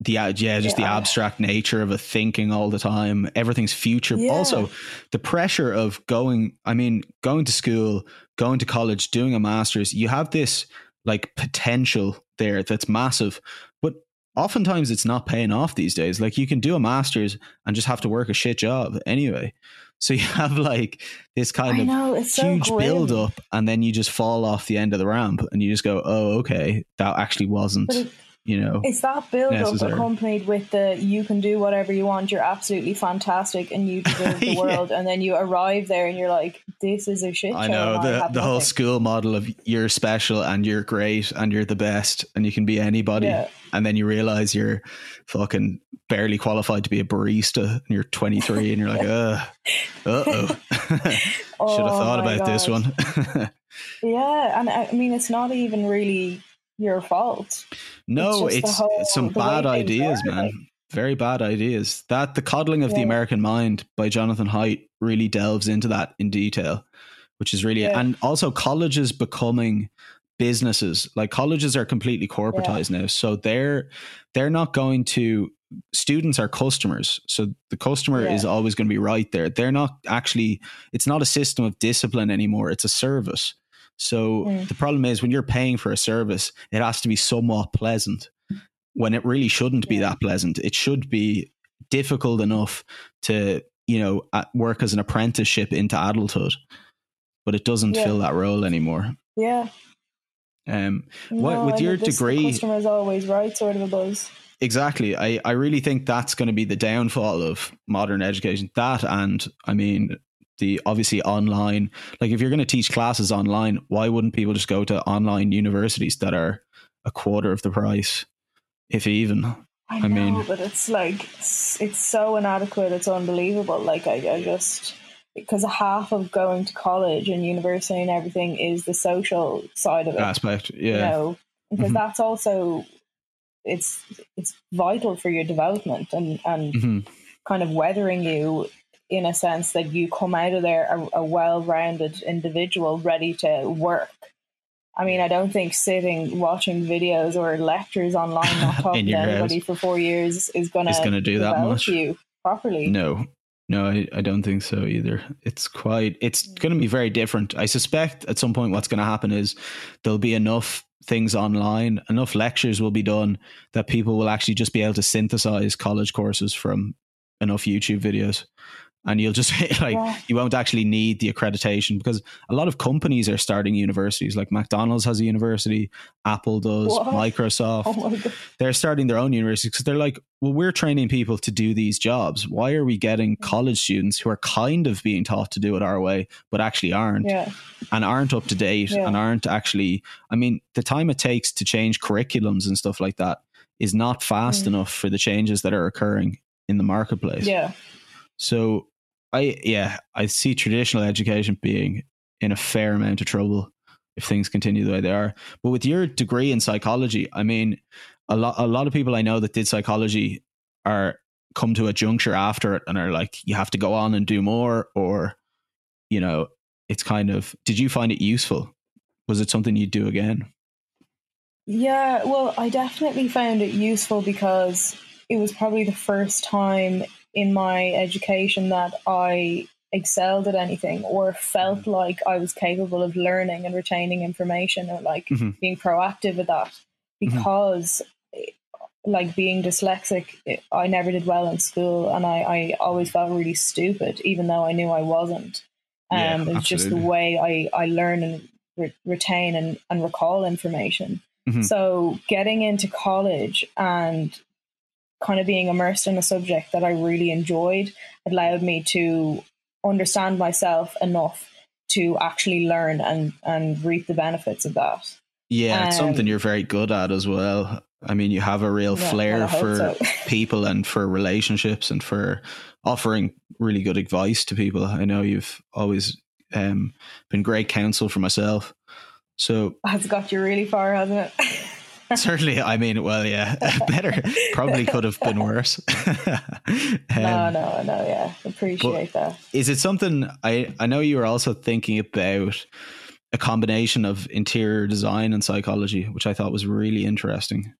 Speaker 2: the yeah just yeah. the abstract nature of a thinking all the time everything's future yeah. also the pressure of going i mean going to school going to college doing a master's you have this like potential there that's massive but oftentimes it's not paying off these days like you can do a master's and just have to work a shit job anyway so you have like this kind
Speaker 1: know,
Speaker 2: of huge
Speaker 1: so
Speaker 2: build up, and then you just fall off the end of the ramp, and you just go, "Oh, okay, that actually wasn't." You know.
Speaker 1: It's that build
Speaker 2: necessary.
Speaker 1: up accompanied with the you can do whatever you want, you're absolutely fantastic and you deserve the
Speaker 2: Yeah.
Speaker 1: world. And then you arrive there and you're like, this is a shit show.
Speaker 2: I know the
Speaker 1: have
Speaker 2: the whole school model of you're special and you're great and you're the best and you can be anybody
Speaker 1: Yeah.
Speaker 2: and then you realize you're fucking barely qualified to be a barista and you're 23 and you're like uh uh-oh should have
Speaker 1: Oh
Speaker 2: thought about this one
Speaker 1: Yeah. And I I mean, it's not even really your fault.
Speaker 2: no
Speaker 1: It's
Speaker 2: it's,
Speaker 1: whole-
Speaker 2: some bad ideas man.
Speaker 1: Like-
Speaker 2: very bad ideas. That the coddling of the american mind by jonathan haidt really delves into that in detail which is really
Speaker 1: Yeah.
Speaker 2: and also colleges becoming businesses. Like colleges are completely corporatized now so they're they're not going to students are customers so the customer
Speaker 1: Yeah.
Speaker 2: is always going to be right there. They're not actually it's not a system of discipline anymore it's a service so
Speaker 1: Mm.
Speaker 2: the problem is when you're paying for a service it has to be somewhat pleasant when it really shouldn't be that pleasant it should be difficult enough to you know work as an apprenticeship into adulthood but it doesn't
Speaker 1: Yeah.
Speaker 2: fill that role anymore
Speaker 1: Yeah.
Speaker 2: um What-
Speaker 1: No,
Speaker 2: with your
Speaker 1: this,
Speaker 2: degree-
Speaker 1: customer is always right sort of a buzz.
Speaker 2: Exactly. I, I really think that's going to be the downfall of modern education. That and I mean the obviously online. Like if you're going to teach classes online, why wouldn't people just go to online universities that are a quarter of the price, if even?
Speaker 1: I,
Speaker 2: I
Speaker 1: know,
Speaker 2: mean-
Speaker 1: but it's like it's, it's so inadequate. It's unbelievable. Like I, I just because half of going to college and university and everything is the social side of it.
Speaker 2: Aspect.
Speaker 1: You
Speaker 2: Yeah.
Speaker 1: know, because
Speaker 2: Mhm.
Speaker 1: that's also it's it's vital for your development and and
Speaker 2: hmm
Speaker 1: kind of weathering you in a sense that you come out of there a, a well-rounded individual ready to work. I mean, I don't think sitting watching videos or lectures online, not talking to anybody
Speaker 2: house
Speaker 1: for four years, is going to
Speaker 2: gonna do that much.
Speaker 1: you properly.
Speaker 2: No. No, I, I don't think so either. It's quite, it's going to be very different. I suspect at some point what's going to happen is there'll be enough things online, enough lectures will be done that people will actually just be able to synthesize college courses from enough YouTube videos. And you'll just like,
Speaker 1: Yeah.
Speaker 2: you won't actually need the accreditation because a lot of companies are starting universities. Like McDonald's has a university, Apple does,
Speaker 1: What?
Speaker 2: Microsoft
Speaker 1: Oh
Speaker 2: they're starting their own universities because they're like, well, we're training people to do these jobs. Why are we getting
Speaker 1: Mm.
Speaker 2: college students who are kind of being taught to do it our way, but actually aren't
Speaker 1: Yeah,
Speaker 2: and aren't up to date
Speaker 1: Yeah.
Speaker 2: and aren't actually? I mean, the time it takes to change curriculums and stuff like that is not fast
Speaker 1: Mm.
Speaker 2: enough for the changes that are occurring in the marketplace.
Speaker 1: yeah,
Speaker 2: So, I yeah, I see traditional education being in a fair amount of trouble if things continue the way they are. But with your degree in psychology, I mean, a lot a lot of people I know that did psychology are come to a juncture after it and are like, you have to go on and do more, or you know, it's kind of. Did you find it useful? Was it something you'd do again?
Speaker 1: yeah. Well, I definitely found it useful because it was probably the first time in my education that I excelled at anything or felt like I was capable of learning and retaining information or like
Speaker 2: Mhm.
Speaker 1: being proactive with that because like being dyslexic it- I never did well in school and I, I always felt really stupid even though I knew I wasn't.
Speaker 2: Yeah,
Speaker 1: um, it's just the way I, I learn and re- retain and, and recall information.
Speaker 2: Mhm.
Speaker 1: so getting into college and kind of being immersed in a subject that I really enjoyed allowed me to understand myself enough to actually learn and, and reap the benefits of that.
Speaker 2: Yeah, it's something
Speaker 1: Um,
Speaker 2: you're very good at as well. I mean, you have a real
Speaker 1: Yeah,
Speaker 2: flair
Speaker 1: well, I hope
Speaker 2: for
Speaker 1: so.
Speaker 2: people and for relationships and for offering really good advice to people. I know you've always um, been great counsel for myself. So
Speaker 1: Has got you really far, hasn't it?
Speaker 2: certainly, I mean, well, yeah, better probably could have been worse. Um,
Speaker 1: no, no, no, yeah. Appreciate that.
Speaker 2: Is it something I I know you were also thinking about a combination of interior design and psychology, which I thought was really interesting.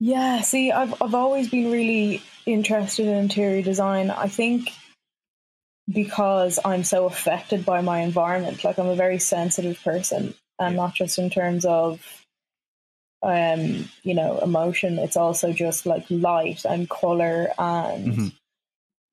Speaker 1: Yeah, see, I've I've always been really interested in interior design. I think because I'm so affected by my environment, like I'm a very sensitive person, and not just in terms of um, you know, emotion, it's also just like light and color and
Speaker 2: Mhm.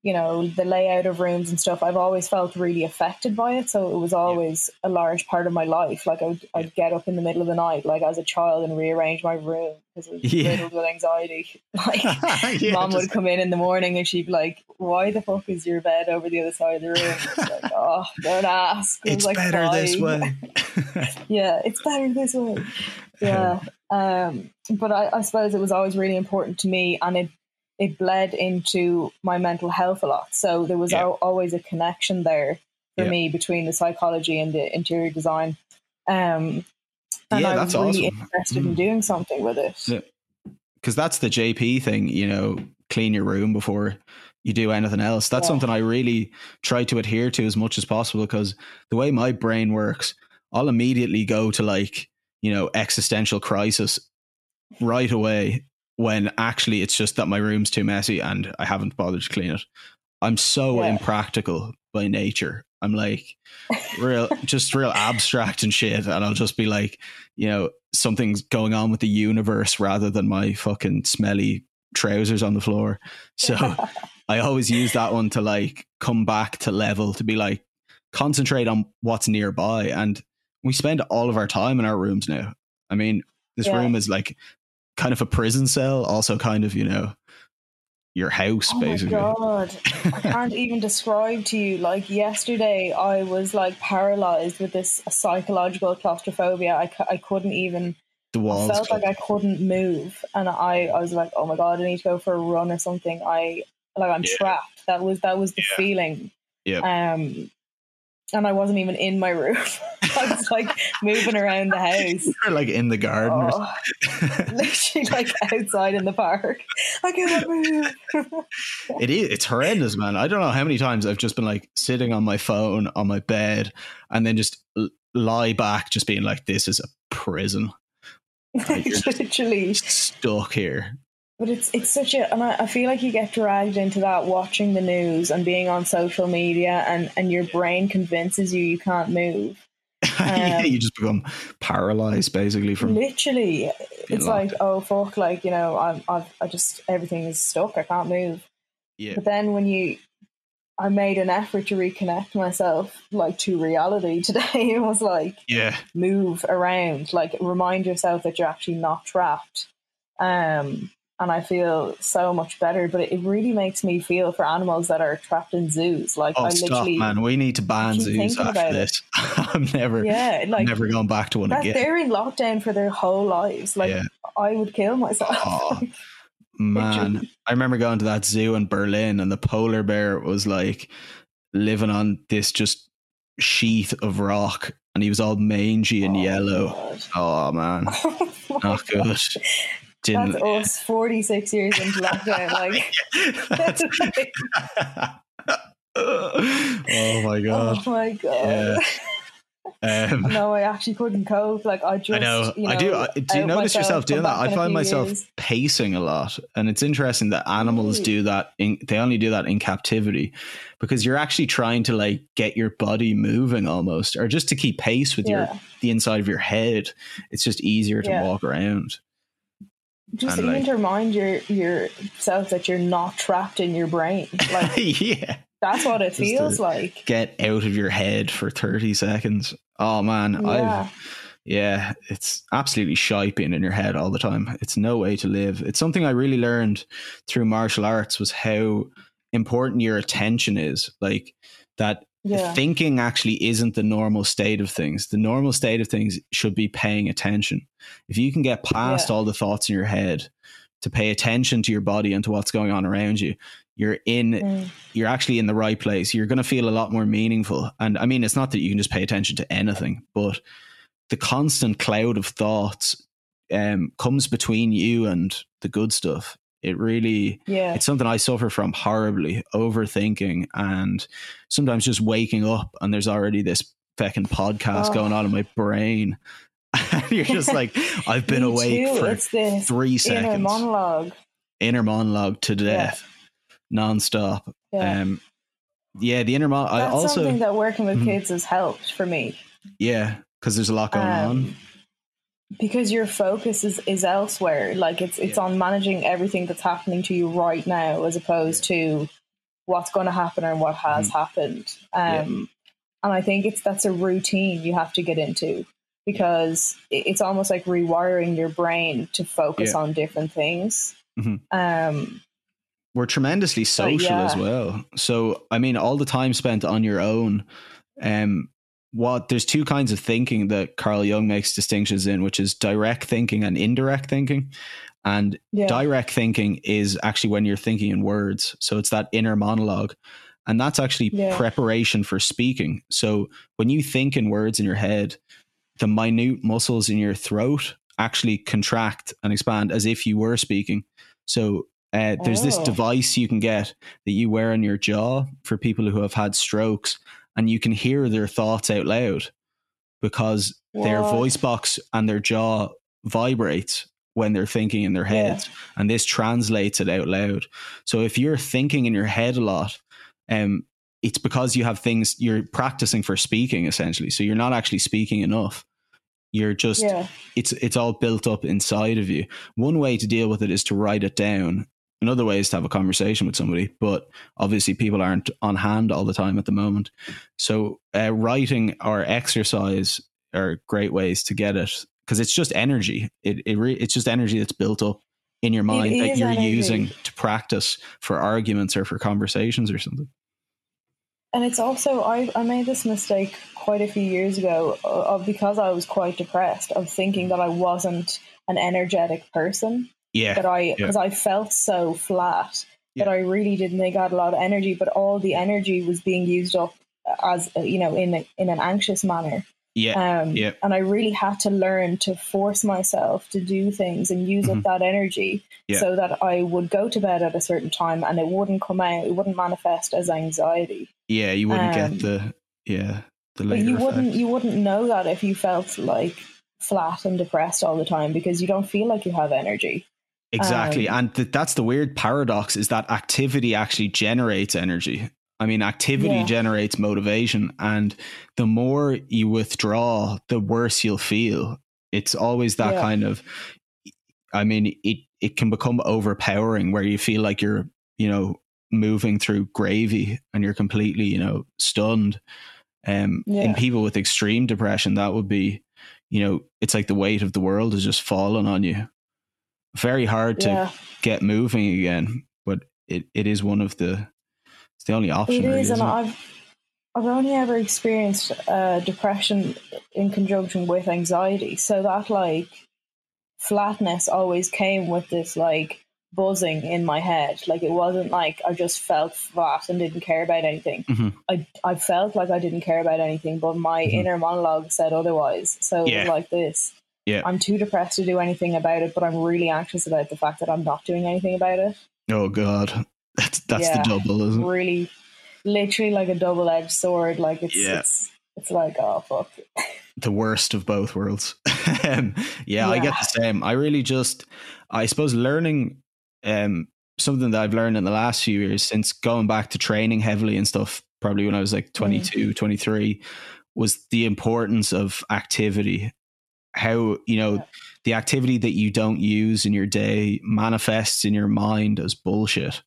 Speaker 1: you know the layout of rooms and stuff. I've always felt really affected by it so it was always yeah. a large part of my life. Like I'd, I'd, get up in the middle of the night like as a child and rearrange my room because it was yeah. riddled with anxiety. Like yeah, mom just... would come in in the morning and she'd be like why the fuck is your bed over the other side of the room? Like oh don't ask.
Speaker 2: It's
Speaker 1: like
Speaker 2: better this way.
Speaker 1: Yeah it's better this way. Yeah. um but I, I suppose it was always really important to me and it it bled into my mental health a lot. So there was yeah. al- always a connection there for yeah. me between the psychology and the interior design. Um, and yeah, I was really awesome. interested mm. in doing something with it.
Speaker 2: Because that's the JP thing, you know, clean your room before you do anything else. That's something I really try to adhere to as much as possible because the way my brain works, I'll immediately go to like, you know, existential crisis right away when actually it's just that my room's too messy and I haven't bothered to clean it. I'm so yeah. impractical by nature. I'm like real, just real abstract and shit. And I'll just be like, you know, something's going on with the universe rather than my fucking smelly trousers on the floor. So I always use that one to like come back to level to be like, concentrate on what's nearby. And we spend all of our time in our rooms now. I mean, this yeah. room is like kind of a prison cell, also kind of, you know, your house oh basically.
Speaker 1: My God. I can't even describe to you. Like yesterday, I was like paralyzed with this psychological claustrophobia. I, I couldn't even. The walls. I felt like I couldn't move, and I, I was like, oh my god, I need to go for a run or something. I like I'm yeah. trapped. That was that was the yeah. feeling.
Speaker 2: Yeah.
Speaker 1: Um, and I wasn't even in my room. I was like moving around the house.
Speaker 2: Or like in the garden. Oh,
Speaker 1: literally like outside in the park. I can't move.
Speaker 2: it is it's horrendous, man. I don't know how many times I've just been like sitting on my phone on my bed and then just lie back just being like, This is a prison.
Speaker 1: Like, literally
Speaker 2: stuck here.
Speaker 1: But it's it's such a, and I, I feel like you get dragged into that watching the news and being on social media, and and your brain convinces you you can't move.
Speaker 2: Um, you just become paralyzed basically from
Speaker 1: literally. It's like oh fuck, like you know I'm I've, I just everything is stuck. I can't move.
Speaker 2: Yeah.
Speaker 1: But then when you I made an effort to reconnect myself like to reality today. It was like
Speaker 2: yeah,
Speaker 1: move around, like remind yourself that you're actually not trapped. Um, and I feel so much better. But it really makes me feel for animals that are trapped in zoos. Like
Speaker 2: oh,
Speaker 1: I
Speaker 2: stop,
Speaker 1: literally,
Speaker 2: man. We need to ban zoos after this. I'm never, yeah, like never going back to one again.
Speaker 1: They're in lockdown for their whole lives. Like yeah. I would kill myself. Oh,
Speaker 2: man, I remember going to that zoo in Berlin, and the polar bear was like living on this just sheath of rock and he was all mangy and oh, yellow. God. Oh man, oh, not good
Speaker 1: didn't. That's us, forty six years into lockdown. Like,
Speaker 2: oh my god!
Speaker 1: Oh my god! Yeah. Um, no, I actually couldn't cope. Like I just, I know, you know I
Speaker 2: do. I, do you notice yourself doing that? I find myself years. pacing a lot, and it's interesting that animals do that. In, they only do that in captivity because you're actually trying to like get your body moving almost, or just to keep pace with yeah. your the inside of your head. It's just easier to yeah. walk around
Speaker 1: just even like, to remind your yourself that you're not trapped in your brain. Like
Speaker 2: yeah.
Speaker 1: That's what it feels like.
Speaker 2: Get out of your head for 30 seconds. Oh man, yeah. I've yeah, it's absolutely shy being in your head all the time. It's no way to live. It's something I really learned through martial arts was how important your attention is. Like that yeah. thinking actually isn't the normal state of things. The normal state of things should be paying attention. If you can get past yeah. all the thoughts in your head to pay attention to your body and to what's going on around you, you're in mm. you're actually in the right place. You're going to feel a lot more meaningful. And I mean, it's not that you can just pay attention to anything, but the constant cloud of thoughts um, comes between you and the good stuff. It really,
Speaker 1: yeah,
Speaker 2: it's something I suffer from horribly, overthinking, and sometimes just waking up and there's already this fucking podcast oh. going on in my brain. and you're just like, I've been awake too. for three seconds.
Speaker 1: Inner monologue.
Speaker 2: Inner monologue to death, yeah. nonstop. Yeah. Um, yeah, the inner monologue.
Speaker 1: That's
Speaker 2: also,
Speaker 1: something that working with mm, kids has helped for me.
Speaker 2: Yeah, because there's a lot going um, on
Speaker 1: because your focus is, is elsewhere like it's it's yeah. on managing everything that's happening to you right now as opposed to what's going to happen and what has
Speaker 2: Mhm.
Speaker 1: happened. Um, And I think it's that's a routine you have to get into because it's almost like rewiring your brain to focus
Speaker 2: Yeah.
Speaker 1: on different things.
Speaker 2: Mhm.
Speaker 1: Um,
Speaker 2: we're tremendously social
Speaker 1: yeah.
Speaker 2: as well. So I mean, all the time spent on your own. Um, what there's two kinds of thinking that Carl Jung makes distinctions in, which is direct thinking and indirect thinking. And
Speaker 1: yeah,
Speaker 2: direct thinking is actually when you're thinking in words. So it's that inner monologue. And that's actually
Speaker 1: Yeah.
Speaker 2: preparation for speaking. So when you think in words in your head, the minute muscles in your throat actually contract and expand as if you were speaking. So uh, there's this
Speaker 1: Oh.
Speaker 2: device you can get that you wear on your jaw for people who have had strokes, and you can hear their thoughts out loud because their voice box and their jaw vibrates when they're thinking in their
Speaker 1: Yeah.
Speaker 2: and this translates it out loud. So if you're thinking in your head a lot, um, it's because you have things you're practicing for speaking essentially. So you're not actually speaking enough. You're just
Speaker 1: yeah,
Speaker 2: it's it's all built up inside of you. One way to deal with it is to write it down. Another way is to have a conversation with somebody, but obviously people aren't on hand all the time at the moment. So uh, writing or exercise are great ways to get it because it's just energy. It it re- it's just energy that's built up in your mind that you're
Speaker 1: energy.
Speaker 2: using to practice for arguments or for conversations or something.
Speaker 1: and it's also I I made this mistake quite a few years ago uh, of because I was quite depressed of thinking that I wasn't an energetic person
Speaker 2: Yeah,
Speaker 1: that I because I felt so flat that I really didn't think I had a lot of energy, but all the energy was being used up as uh, you know in a, in an anxious manner.
Speaker 2: yeah,
Speaker 1: Um,
Speaker 2: Yeah.
Speaker 1: And I really had to learn to force myself to do things and use
Speaker 2: Mhm.
Speaker 1: up that energy
Speaker 2: Yeah.
Speaker 1: so that I would go to bed at a certain time and it wouldn't come out, it wouldn't manifest as anxiety.
Speaker 2: yeah. You wouldn't
Speaker 1: Um,
Speaker 2: get the yeah the
Speaker 1: But you
Speaker 2: effect.
Speaker 1: wouldn't you wouldn't know that if you felt like flat and depressed all the time because you don't feel like you have energy.
Speaker 2: Exactly.
Speaker 1: Um,
Speaker 2: and th- that's the weird paradox is that activity actually generates energy. I mean, activity
Speaker 1: Yeah.
Speaker 2: generates motivation. And the more you withdraw, the worse you'll feel. It's always that
Speaker 1: Yeah.
Speaker 2: kind of, I mean, it, it can become overpowering where you feel like you're, you know, moving through gravy and you're completely, you know, stunned. Um, In people with extreme depression, that would be, you know, it's like the weight of the world is just falling on you. Very hard to
Speaker 1: yeah.
Speaker 2: get moving again, but it, it is one of the it's the only option.
Speaker 1: It
Speaker 2: really,
Speaker 1: is, and
Speaker 2: it?
Speaker 1: I've I've only ever experienced uh, depression in conjunction with anxiety. So that like flatness always came with this like buzzing in my head. Like it wasn't like I just felt flat and didn't care about anything.
Speaker 2: Mhm.
Speaker 1: I I felt like I didn't care about anything, but my
Speaker 2: Mhm.
Speaker 1: inner monologue said otherwise. So it was like this.
Speaker 2: Yeah.
Speaker 1: I'm too depressed to do anything about it, but I'm really anxious about the fact that I'm not doing anything about it.
Speaker 2: Oh god, that's that's
Speaker 1: Yeah.
Speaker 2: the double, isn't it?
Speaker 1: really literally like a double edged sword. Like it's
Speaker 2: Yeah.
Speaker 1: it's it's like oh fuck.
Speaker 2: The worst of both worlds. um, yeah, I get the same. I really just, I suppose, learning um something that I've learned in the last few years since going back to training heavily and stuff. Probably when I was
Speaker 1: Mm.
Speaker 2: like 22, 23, was the importance of activity. How you know
Speaker 1: Yeah.
Speaker 2: the activity that you don't use in your day manifests in your mind as bullshit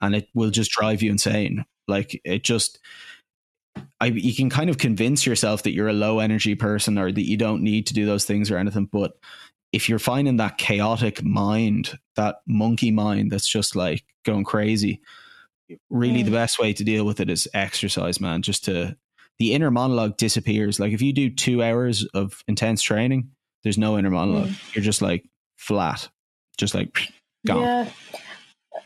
Speaker 2: and it will just drive you insane like it just I, you can kind of convince yourself that you're a low energy person or that you don't need to do those things or anything but if you're finding that chaotic mind that monkey mind that's just like going crazy really
Speaker 1: Mm.
Speaker 2: the best way to deal with it is exercise man just to the inner monologue disappears like if you do two hours of intense training there's no inner monologue you're just like flat just like gone
Speaker 1: Yeah.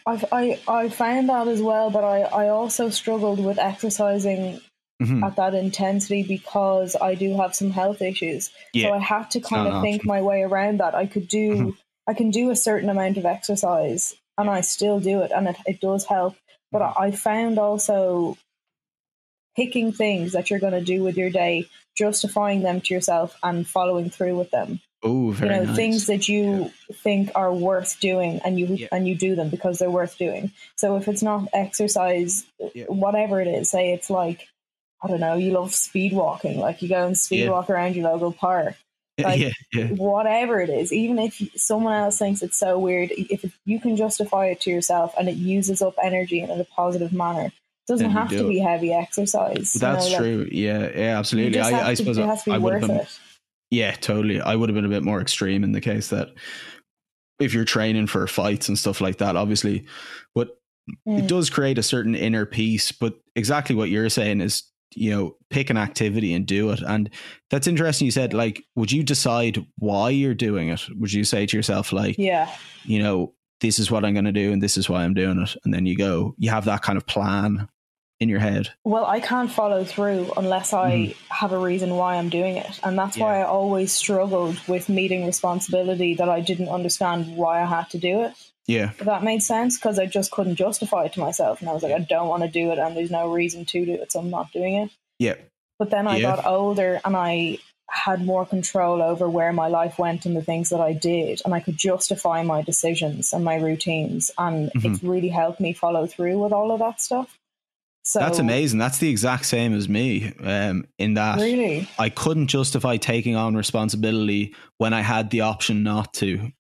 Speaker 1: I've, I I found that as well, but I, I also struggled with exercising
Speaker 2: Mhm.
Speaker 1: at that intensity because I do have some health issues.
Speaker 2: Yeah.
Speaker 1: So I had to kind of think my way around that. I could do
Speaker 2: Mhm.
Speaker 1: I can do a certain amount of exercise and I still do it and it, it does help. But
Speaker 2: Mm-hmm.
Speaker 1: I found also picking things that you're going to do with your day, justifying them to yourself and following through with them.
Speaker 2: oh very
Speaker 1: you know
Speaker 2: nice.
Speaker 1: things that you think are worth doing and you
Speaker 2: Yeah.
Speaker 1: and you do them because they're worth doing so if it's not exercise
Speaker 2: Yeah.
Speaker 1: whatever it is say it's like i don't know you love speed walking like you go and speed
Speaker 2: Yeah.
Speaker 1: walk around your local park Like,
Speaker 2: yeah, yeah.
Speaker 1: whatever it is, even if someone else thinks it's so weird, if you can justify it to yourself and it uses up energy in a positive manner, doesn't have
Speaker 2: do
Speaker 1: to
Speaker 2: it.
Speaker 1: be heavy exercise. you
Speaker 2: That's
Speaker 1: know, like,
Speaker 2: true. Yeah, yeah, absolutely. I, I
Speaker 1: to-
Speaker 2: suppose
Speaker 1: it has to be
Speaker 2: I would have
Speaker 1: worth
Speaker 2: been.
Speaker 1: it.
Speaker 2: Yeah, totally. I would have been a bit more extreme in the case that if you're training for fights and stuff like that, obviously, but
Speaker 1: Mm.
Speaker 2: it does create a certain inner peace. But exactly what you're saying is, you know, pick an activity and do it. And that's interesting. You said, like, would you decide why you're doing it? Would you say to yourself, like,
Speaker 1: Yeah.
Speaker 2: you know, this is what I'm going to do and this is why I'm doing it? And then you go, you have that kind of plan in your head.
Speaker 1: Well, I can't follow through unless I have a reason why I'm doing it. And that's why
Speaker 2: Mm-hmm.
Speaker 1: I always struggled with meeting responsibility that I didn't understand why I had to do it.
Speaker 2: Yeah.
Speaker 1: If that made sense, because I just couldn't justify it to myself. And I was like, I don't want to do it, and there's no reason to do it, so I'm not doing it.
Speaker 2: Yeah.
Speaker 1: But then I
Speaker 2: Yeah.
Speaker 1: got older and I had more control over where my life went and the things that I did, and I could justify my decisions and my routines. And
Speaker 2: Mhm.
Speaker 1: it's really helped me follow through with all of that stuff. So
Speaker 2: That's amazing. That's the exact same as me um, in that
Speaker 1: Really?
Speaker 2: I couldn't justify taking on responsibility when I had the option not to.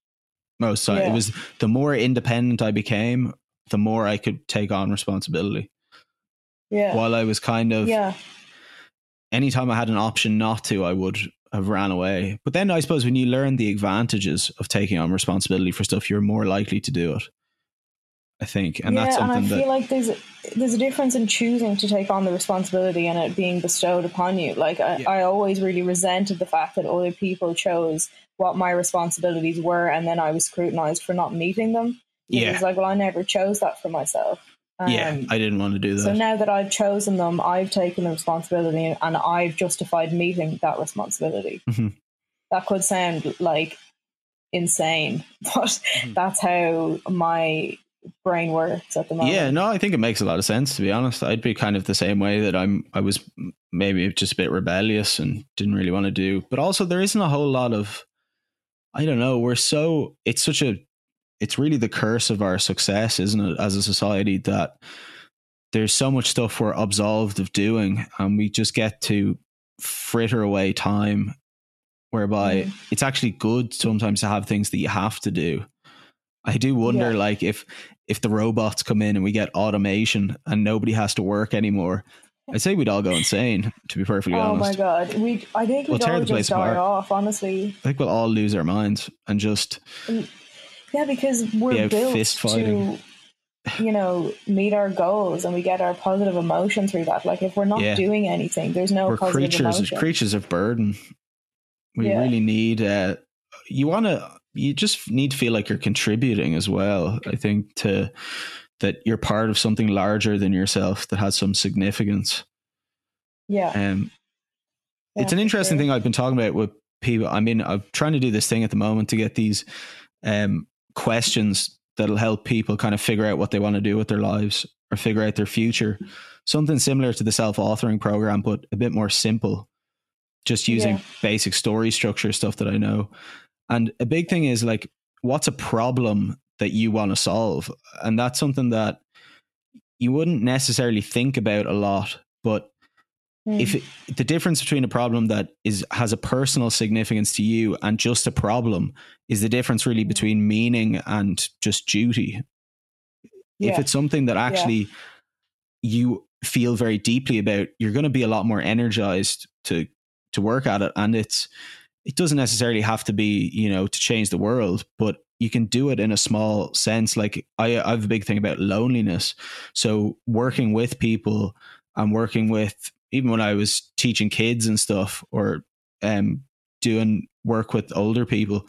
Speaker 2: Most time, it
Speaker 1: Yeah.
Speaker 2: was the more independent I became, the more I could take on responsibility.
Speaker 1: Yeah.
Speaker 2: While I was kind of,
Speaker 1: yeah.
Speaker 2: anytime I had an option not to, I would have ran away. But then I suppose when you learn the advantages of taking on responsibility for stuff, you're more likely to do it. I think, and that's
Speaker 1: yeah,
Speaker 2: that's
Speaker 1: and I
Speaker 2: something
Speaker 1: feel like there's a, there's a difference in choosing to take on the responsibility and it being bestowed upon you. Like I,
Speaker 2: Yeah.
Speaker 1: I always really resented the fact that other people chose what my responsibilities were, and then I was scrutinized for not meeting them. It
Speaker 2: Yeah.
Speaker 1: was like, well, I never chose that for myself. Um,
Speaker 2: yeah, I didn't want to do that.
Speaker 1: so now that I've chosen them, I've taken the responsibility and I've justified meeting that responsibility.
Speaker 2: Mhm.
Speaker 1: That could sound like insane, but
Speaker 2: Mhm.
Speaker 1: that's how my brain works at the moment.
Speaker 2: Yeah, no, I think it makes a lot of sense to be honest. I'd be kind of the same way that I'm I was maybe just a bit rebellious and didn't really want to do. But also there isn't a whole lot of I don't know, we're so it's such a it's really the curse of our success, isn't it, as a society that there's so much stuff we're absolved of doing and we just get to fritter away time whereby
Speaker 1: Mhm.
Speaker 2: it's actually good sometimes to have things that you have to do. I do wonder,
Speaker 1: Yeah.
Speaker 2: like, if if the robots come in and we get automation and nobody has to work anymore, I'd say we'd all go insane. To be perfectly honest.
Speaker 1: Oh my god, we I think
Speaker 2: We'll
Speaker 1: we'd
Speaker 2: tear
Speaker 1: all
Speaker 2: the place
Speaker 1: just die
Speaker 2: apart.
Speaker 1: off. Honestly,
Speaker 2: I think we'll all lose our minds and just
Speaker 1: yeah, because we're
Speaker 2: out
Speaker 1: built
Speaker 2: fist fighting.
Speaker 1: to, you know, meet our goals and we get our positive emotion through that. Like if we're not
Speaker 2: Yeah.
Speaker 1: doing anything, there's no
Speaker 2: we're
Speaker 1: positive
Speaker 2: creatures
Speaker 1: emotion.
Speaker 2: creatures of burden. We
Speaker 1: Yeah.
Speaker 2: really need. Uh, you want to. You just need to feel like you're contributing as well. I think to that you're part of something larger than yourself that has some significance.
Speaker 1: yeah,
Speaker 2: Um,
Speaker 1: yeah,
Speaker 2: it's an interesting
Speaker 1: sure.
Speaker 2: thing I've been talking about with people. I mean, I'm trying to do this thing at the moment to get these um, questions that'll help people kind of figure out what they want to do with their lives or figure out their future. Something similar to the self authoring program, but a bit more simple, just using
Speaker 1: Yeah.
Speaker 2: basic story structure stuff that I know. And a big thing is like, what's a problem that you want to solve? And that's something that you wouldn't necessarily think about a lot, but
Speaker 1: Mm.
Speaker 2: if it, the difference between a problem that is has a personal significance to you and just a problem is the difference really
Speaker 1: Mm.
Speaker 2: between meaning and just duty if it's something that actually you feel very deeply about you're going to be a lot more energized to to work at it and it's it doesn't necessarily have to be you know to change the world but you can do it in a small sense. Like i i have a big thing about loneliness. So working with people and working with even when i was teaching kids and stuff or um doing work with older people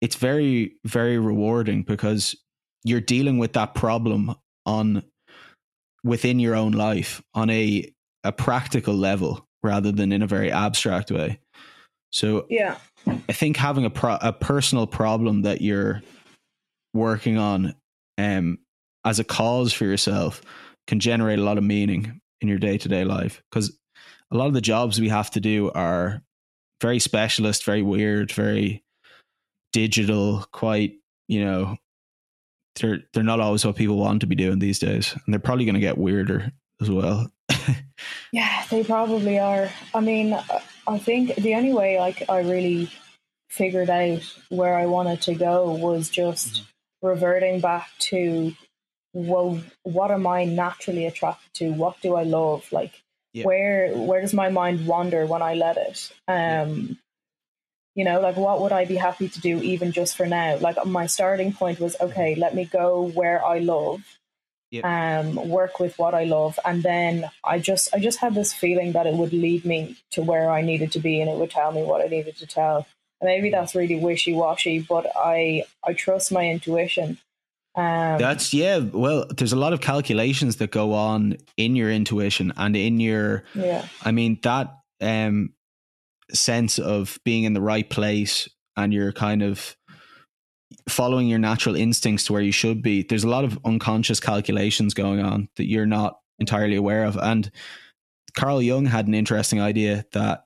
Speaker 2: it's very very rewarding because you're dealing with that problem on within your own life on a a practical level rather than in a very abstract way so
Speaker 1: yeah,
Speaker 2: I think having a pro- a personal problem that you're working on um, as a cause for yourself can generate a lot of meaning in your day to day life because a lot of the jobs we have to do are very specialist, very weird, very digital, quite you know they're they're not always what people want to be doing these days, and they're probably going to get weirder as well.
Speaker 1: yeah. They probably are. I mean, I- think the only way like I really figured out where I wanted to go was just mm-hmm. reverting back to well, what am I naturally attracted to? What do I love? Like yeah. where where does my mind wander when I let it? Um you know, like what would I be happy to do even just for now? Like my starting point was okay, let me go where I love. Um, work with what I love, and then I just I just had this feeling that it would lead me to where I needed to be, and it would tell me what I needed to tell. maybe that's really wishy washy, but I I trust my intuition.
Speaker 2: Um, That's yeah. Well, there's a lot of calculations that go on in your intuition and in your.
Speaker 1: Yeah.
Speaker 2: I mean that um sense of being in the right place and you're kind of following your natural instincts to where you should be. There's a lot of unconscious calculations going on that you're not entirely aware of. And Carl Jung had an interesting idea that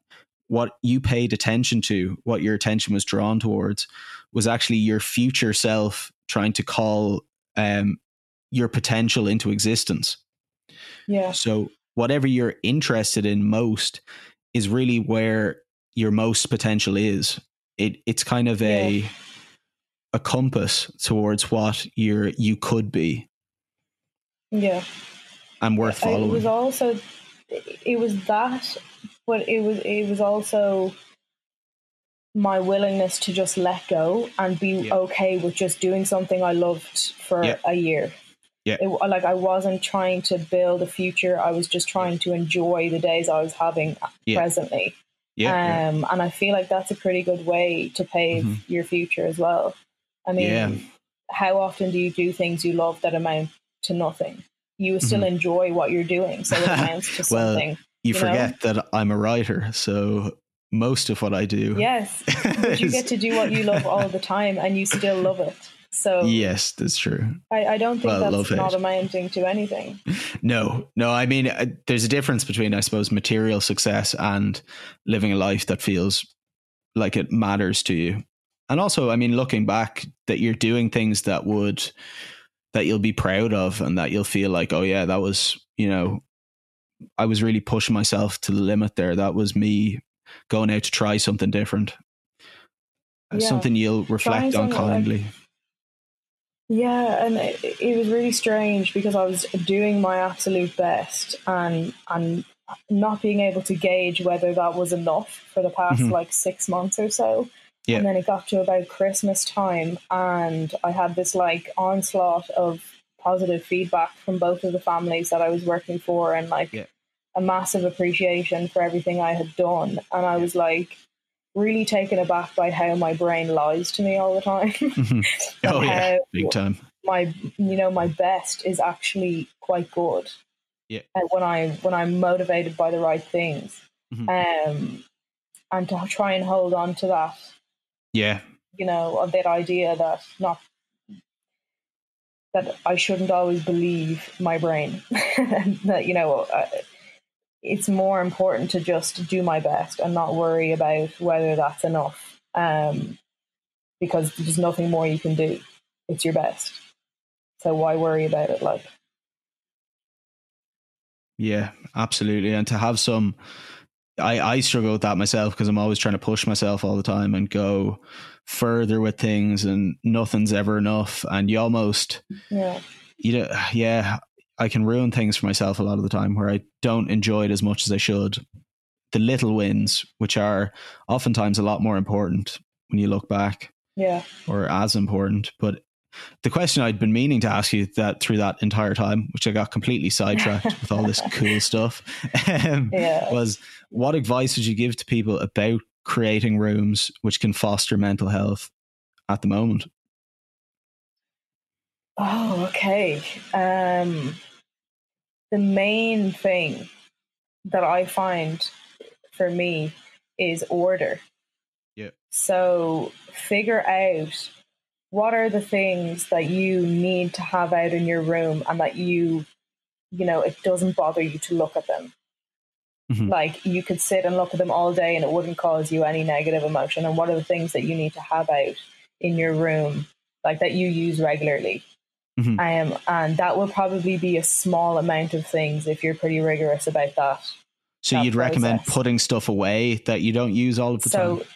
Speaker 2: what you paid attention to, what your attention was drawn towards, was actually your future self trying to call um, your potential into existence.
Speaker 1: Yeah.
Speaker 2: So whatever you're interested in most is really where your most potential is. It it's kind of a yeah. A compass towards what you're you could be.
Speaker 1: Yeah.
Speaker 2: And worth following.
Speaker 1: It was also it was that but it was it was also my willingness to just let go and be yeah. okay with just doing something I loved for yeah. a year.
Speaker 2: Yeah.
Speaker 1: It, like I wasn't trying to build a future. I was just trying to enjoy the days I was having yeah. presently.
Speaker 2: Yeah,
Speaker 1: um, and I feel like that's a pretty good way to pave mm-hmm. your future as well. I mean, yeah. how often do you do things you love that amount to nothing? You still mm-hmm. enjoy what you're doing, so it amounts to
Speaker 2: well,
Speaker 1: something.
Speaker 2: You, you forget know? that I'm a writer, so most of what I do.
Speaker 1: Yes, but you get to do what you love all the time, and you still love it. So
Speaker 2: yes, that's true.
Speaker 1: I, I don't think well, that's not amounting to anything.
Speaker 2: No, no. I mean, uh, there's a difference between, I suppose, material success and living a life that feels like it matters to you. And also, I mean, looking back, that you're doing things that would that you'll be proud of, and that you'll feel like, oh yeah, that was you know, I was really pushing myself to the limit there. That was me going out to try something different. Yeah. Something you'll reflect on kindly. Like,
Speaker 1: yeah, and it, it was really strange because I was doing my absolute best and and not being able to gauge whether that was enough for the past mm-hmm. like six months or so. Yeah. And then it got to about Christmas time, and I had this like onslaught of positive feedback from both of the families that I was working for, and like yeah. a massive appreciation for everything I had done. And I was like, really taken aback by how my brain lies to me all the time.
Speaker 2: Mm-hmm. oh yeah, big time.
Speaker 1: My you know my best is actually quite good.
Speaker 2: Yeah.
Speaker 1: when I when I'm motivated by the right things, mm-hmm. um, and to try and hold on to that.
Speaker 2: Yeah.
Speaker 1: You know, of that idea that not that I shouldn't always believe my brain. that you know, uh, it's more important to just do my best and not worry about whether that's enough. Um, because there's nothing more you can do. It's your best. So why worry about it? Like,
Speaker 2: yeah, absolutely. And to have some, I, I struggle with that myself because I'm always trying to push myself all the time and go further with things and nothing's ever enough. And you almost,
Speaker 1: yeah,
Speaker 2: you know, yeah, I can ruin things for myself a lot of the time where I don't enjoy it as much as I should. The little wins, which are oftentimes a lot more important when you look back.
Speaker 1: Yeah.
Speaker 2: Or as important. But the question I'd been meaning to ask you that through that entire time, which I got completely sidetracked with all this cool stuff, um, yeah. was what advice would you give to people about creating rooms which can foster mental health at the moment?
Speaker 1: Oh, okay. Um, the main thing that I find for me is order.
Speaker 2: Yeah.
Speaker 1: So figure out what are the things that you need to have out in your room and that you, you know, it doesn't bother you to look at them. Mm-hmm. Like you could sit and look at them all day and it wouldn't cause you any negative emotion. And what are the things that you need to have out in your room, like that you use regularly? Mm-hmm. Um, and that will probably be a small amount of things if you're pretty rigorous about that.
Speaker 2: So
Speaker 1: that
Speaker 2: you'd process. recommend putting stuff away that you don't use all of the time?
Speaker 1: so,
Speaker 2: time?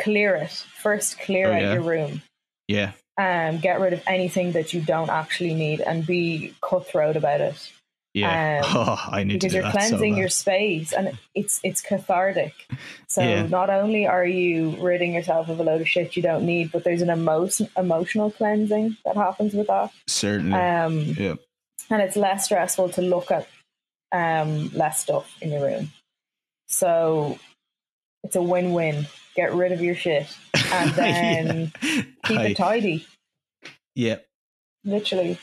Speaker 1: clear it first. Clear
Speaker 2: Oh,
Speaker 1: out
Speaker 2: yeah.
Speaker 1: your room.
Speaker 2: Yeah.
Speaker 1: Um, get rid of anything that you don't actually need, and be cutthroat about it.
Speaker 2: Yeah.
Speaker 1: Um,
Speaker 2: oh, I need
Speaker 1: because you're
Speaker 2: that so
Speaker 1: cleansing your space and it's it's cathartic so
Speaker 2: Yeah.
Speaker 1: not only are you ridding yourself of a load of shit you don't need but there's an emotion emotional cleansing that happens with that
Speaker 2: Certainly.
Speaker 1: um
Speaker 2: yeah.
Speaker 1: and it's less stressful to look at um less stuff in your room so it's a win-win get rid of your shit and then keep
Speaker 2: I-
Speaker 1: it tidy
Speaker 2: yeah.
Speaker 1: literally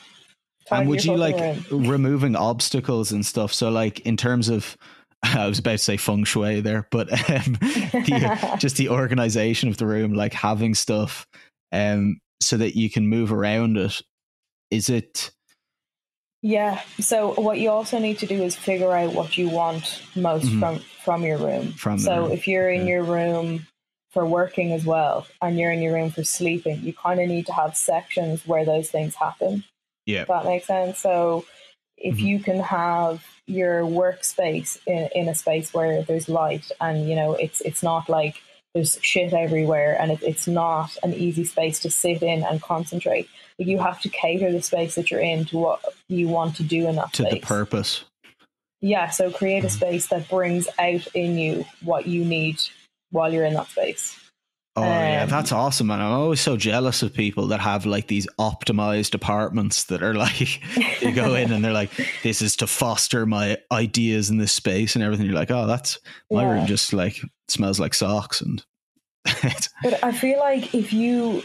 Speaker 2: And would you like
Speaker 1: room.
Speaker 2: removing obstacles and stuff? So, like in terms of, I was about to say feng shui there, but um, the, just the organization of the room, like having stuff, um, so that you can move around it. Is it?
Speaker 1: Yeah. So what you also need to do is figure out what you want most
Speaker 2: Mhm.
Speaker 1: from from your room.
Speaker 2: From
Speaker 1: so
Speaker 2: room,
Speaker 1: if you're in
Speaker 2: yeah.
Speaker 1: your room for working as well, and you're in your room for sleeping, you kind of need to have sections where those things happen.
Speaker 2: Yeah.
Speaker 1: If that makes sense. So if
Speaker 2: Mhm.
Speaker 1: you can have your workspace in, in a space where there's light, and you know it's it's not like there's shit everywhere, and it, it's not an easy space to sit in and concentrate. Like, You have to cater the space that you're in to what you want to do in that
Speaker 2: To
Speaker 1: space.
Speaker 2: the purpose.
Speaker 1: Yeah, so create a
Speaker 2: Mhm.
Speaker 1: space that brings out in you what you need while you're in that space.
Speaker 2: Oh yeah,
Speaker 1: Um,
Speaker 2: that's awesome, man. I'm always so jealous of people that have like these optimized apartments that are like you go in and they're like, "This is to foster my ideas in this space and everything." You're like, "Oh, that's my
Speaker 1: Yeah.
Speaker 2: room. Just like smells like socks." And
Speaker 1: But I feel like if you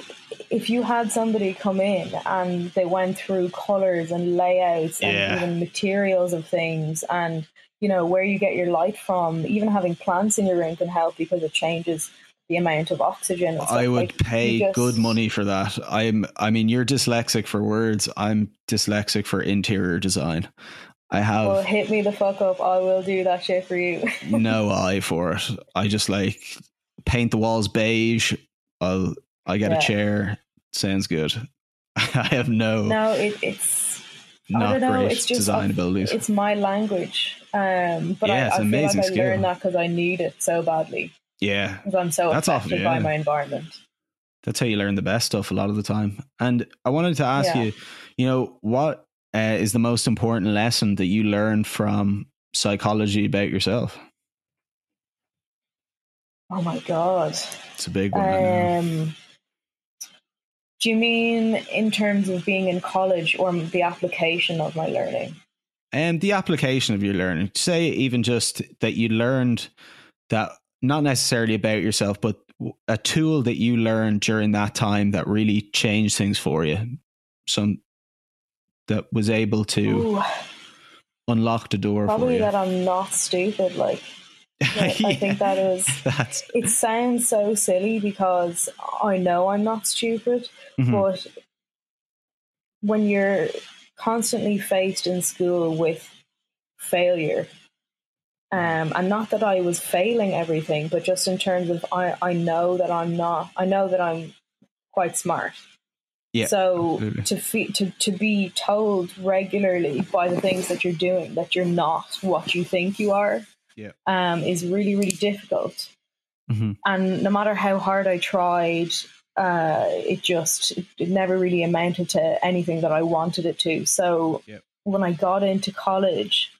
Speaker 1: if you had somebody come in and they went through colors and layouts and
Speaker 2: Yeah.
Speaker 1: even materials of things and you know where you get your light from, even having plants in your room can help because it changes the amount of oxygen.
Speaker 2: I would
Speaker 1: Like,
Speaker 2: pay
Speaker 1: just-
Speaker 2: good money for that. I'm. I mean, you're dyslexic for words. I'm dyslexic for interior design. I have
Speaker 1: Well, hit me the fuck up. I will do that shit for you.
Speaker 2: no eye for it. I just like paint the walls beige. I'll I get
Speaker 1: Yeah.
Speaker 2: a chair. Sounds good. I have no,
Speaker 1: no, it, it's
Speaker 2: not great
Speaker 1: it's just-
Speaker 2: design abilities.
Speaker 1: it's my language. Um, but
Speaker 2: Yeah,
Speaker 1: I, I feel like I
Speaker 2: skill.
Speaker 1: learned that because I need it so badly
Speaker 2: yeah,
Speaker 1: because I'm so
Speaker 2: That's
Speaker 1: affected by my environment.
Speaker 2: that's how you learn the best stuff a lot of the time. And I wanted to ask
Speaker 1: Yeah.
Speaker 2: you, you know, what uh, is the most important lesson that you learned from psychology about yourself?
Speaker 1: Oh my god.
Speaker 2: It's a big one.
Speaker 1: Um, do you mean in terms of being in college or the application of my learning?
Speaker 2: And Um, the application of your learning, say even just that you learned that not necessarily about yourself, but a tool that you learned during that time that really changed things for you. Some that was able to
Speaker 1: Ooh,
Speaker 2: unlock the door for
Speaker 1: probably that I'm not stupid. Like I think that is.
Speaker 2: That's
Speaker 1: It sounds so silly because I know I'm not stupid,
Speaker 2: mhm.
Speaker 1: but when you're constantly faced in school with failure um, and not that i was failing everything but just in terms of I, I know that i'm not i know that i'm quite smart
Speaker 2: Yeah,
Speaker 1: so
Speaker 2: absolutely.
Speaker 1: to, fe- to to be told regularly by the things that you're doing that you're not what you think you are
Speaker 2: Yeah.
Speaker 1: um, is really really difficult
Speaker 2: Mhm.
Speaker 1: and no matter how hard I tried, uh, it just it never really amounted to anything that I wanted it to. So
Speaker 2: Yep.
Speaker 1: when I got into college,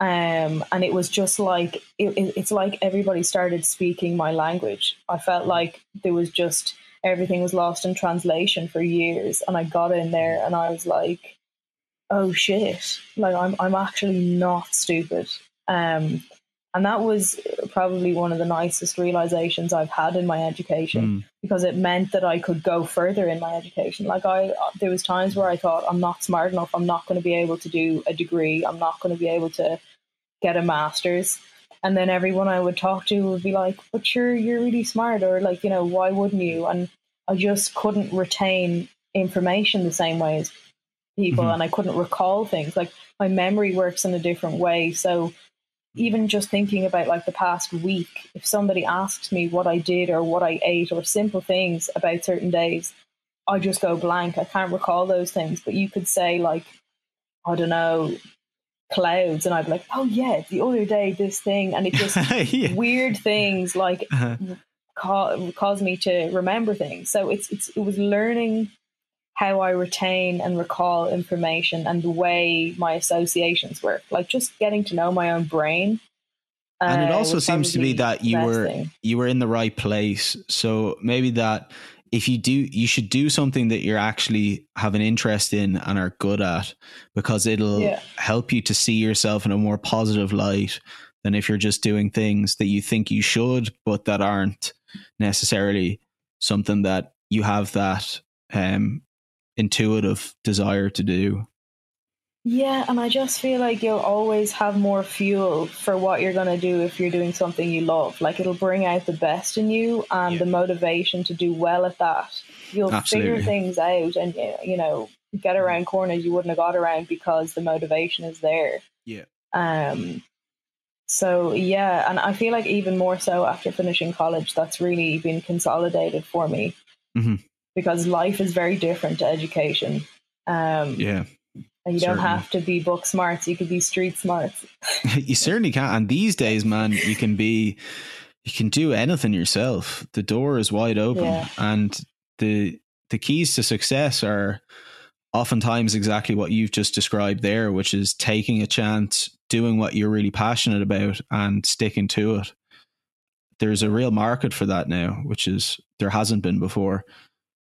Speaker 1: um, and it was just like it, it, it's like everybody started speaking my language. I felt like there was just everything was lost in translation for years, and I got in there and I was like, "Oh shit!" Like I'm I'm actually not stupid. Um, and that was probably one of the nicest realizations I've had in my education
Speaker 2: Mm.
Speaker 1: because it meant that I could go further in my education. Like I, there was times where I thought I'm not smart enough. I'm not going to be able to do a degree. I'm not going to be able to get a master's. And then everyone I would talk to would be like, "But you're you're really smart," or like, you know, why wouldn't you? And I just couldn't retain information the same way as people,
Speaker 2: Mhm.
Speaker 1: and I couldn't recall things. Like my memory works in a different way, so even just thinking about like the past week, if somebody asks me what I did or what I ate or simple things about certain days, I just go blank. I can't recall those things. But you could say like, I don't know, clouds, and I'd be like, oh yeah, the other day this thing, and it just
Speaker 2: yeah.
Speaker 1: weird things like
Speaker 2: Uh-huh.
Speaker 1: ca- cause me to remember things. So it's it's it was learning how I retain and recall information and the way my associations work. Like just getting to know my own brain.
Speaker 2: And it
Speaker 1: uh,
Speaker 2: also seems to be that you were
Speaker 1: thing.
Speaker 2: you were in the right place. So maybe that if you do you should do something that you're actually have an interest in and are good at because it'll
Speaker 1: Yeah.
Speaker 2: help you to see yourself in a more positive light than if you're just doing things that you think you should but that aren't necessarily something that you have that um intuitive desire to do.
Speaker 1: Yeah, and I just feel like you'll always have more fuel for what you're going to do if you're doing something you love. Like it'll bring out the best in you and
Speaker 2: Yeah.
Speaker 1: the motivation to do well at that. You'll
Speaker 2: Absolutely.
Speaker 1: figure things out and, you know, get around corners you wouldn't have got around because the motivation is there.
Speaker 2: Yeah.
Speaker 1: Um, so, yeah, and I feel like even more so after finishing college, that's really been consolidated for me
Speaker 2: Mhm.
Speaker 1: Because life is very different to education. Um,
Speaker 2: Yeah.
Speaker 1: and you don't have to be book smarts, you could be street smarts.
Speaker 2: you certainly can. And these days, man, you can be, you can do anything yourself. The door is wide open,
Speaker 1: Yeah.
Speaker 2: and the the keys to success are oftentimes exactly what you've just described there, which is taking a chance, doing what you're really passionate about, and sticking to it. There's a real market for that now, which is there hasn't been before.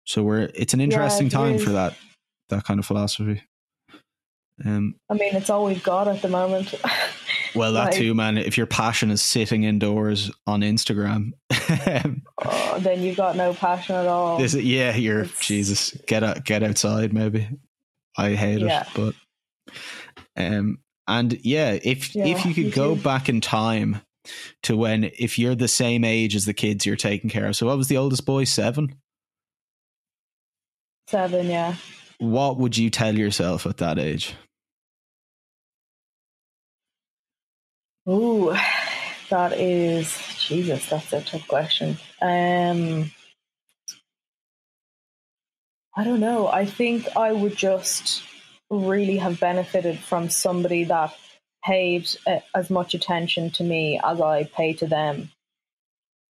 Speaker 2: So we're it's an interesting
Speaker 1: it
Speaker 2: time
Speaker 1: is.
Speaker 2: for that that kind of philosophy. Um,
Speaker 1: I mean, it's all we've got at the moment.
Speaker 2: Well, that
Speaker 1: Like-
Speaker 2: too, man. If your passion is sitting indoors on Instagram,
Speaker 1: oh, then you've got no passion at all.
Speaker 2: is it? Yeah, you're
Speaker 1: It's-
Speaker 2: Jesus. Get out, get outside. Maybe I hate
Speaker 1: Yeah.
Speaker 2: it, but um, and yeah, if
Speaker 1: Yeah,
Speaker 2: if you could
Speaker 1: me
Speaker 2: go back in time to when if you're the same age as the kids you're taking care of. So, what was the oldest boy? Seven.
Speaker 1: Seven, yeah.
Speaker 2: What would you tell yourself at that age?
Speaker 1: Ooh, that is Jesus. That's a tough question. Um, I don't know. I think I would just really have benefited from somebody that paid uh, as much attention to me as I pay to them.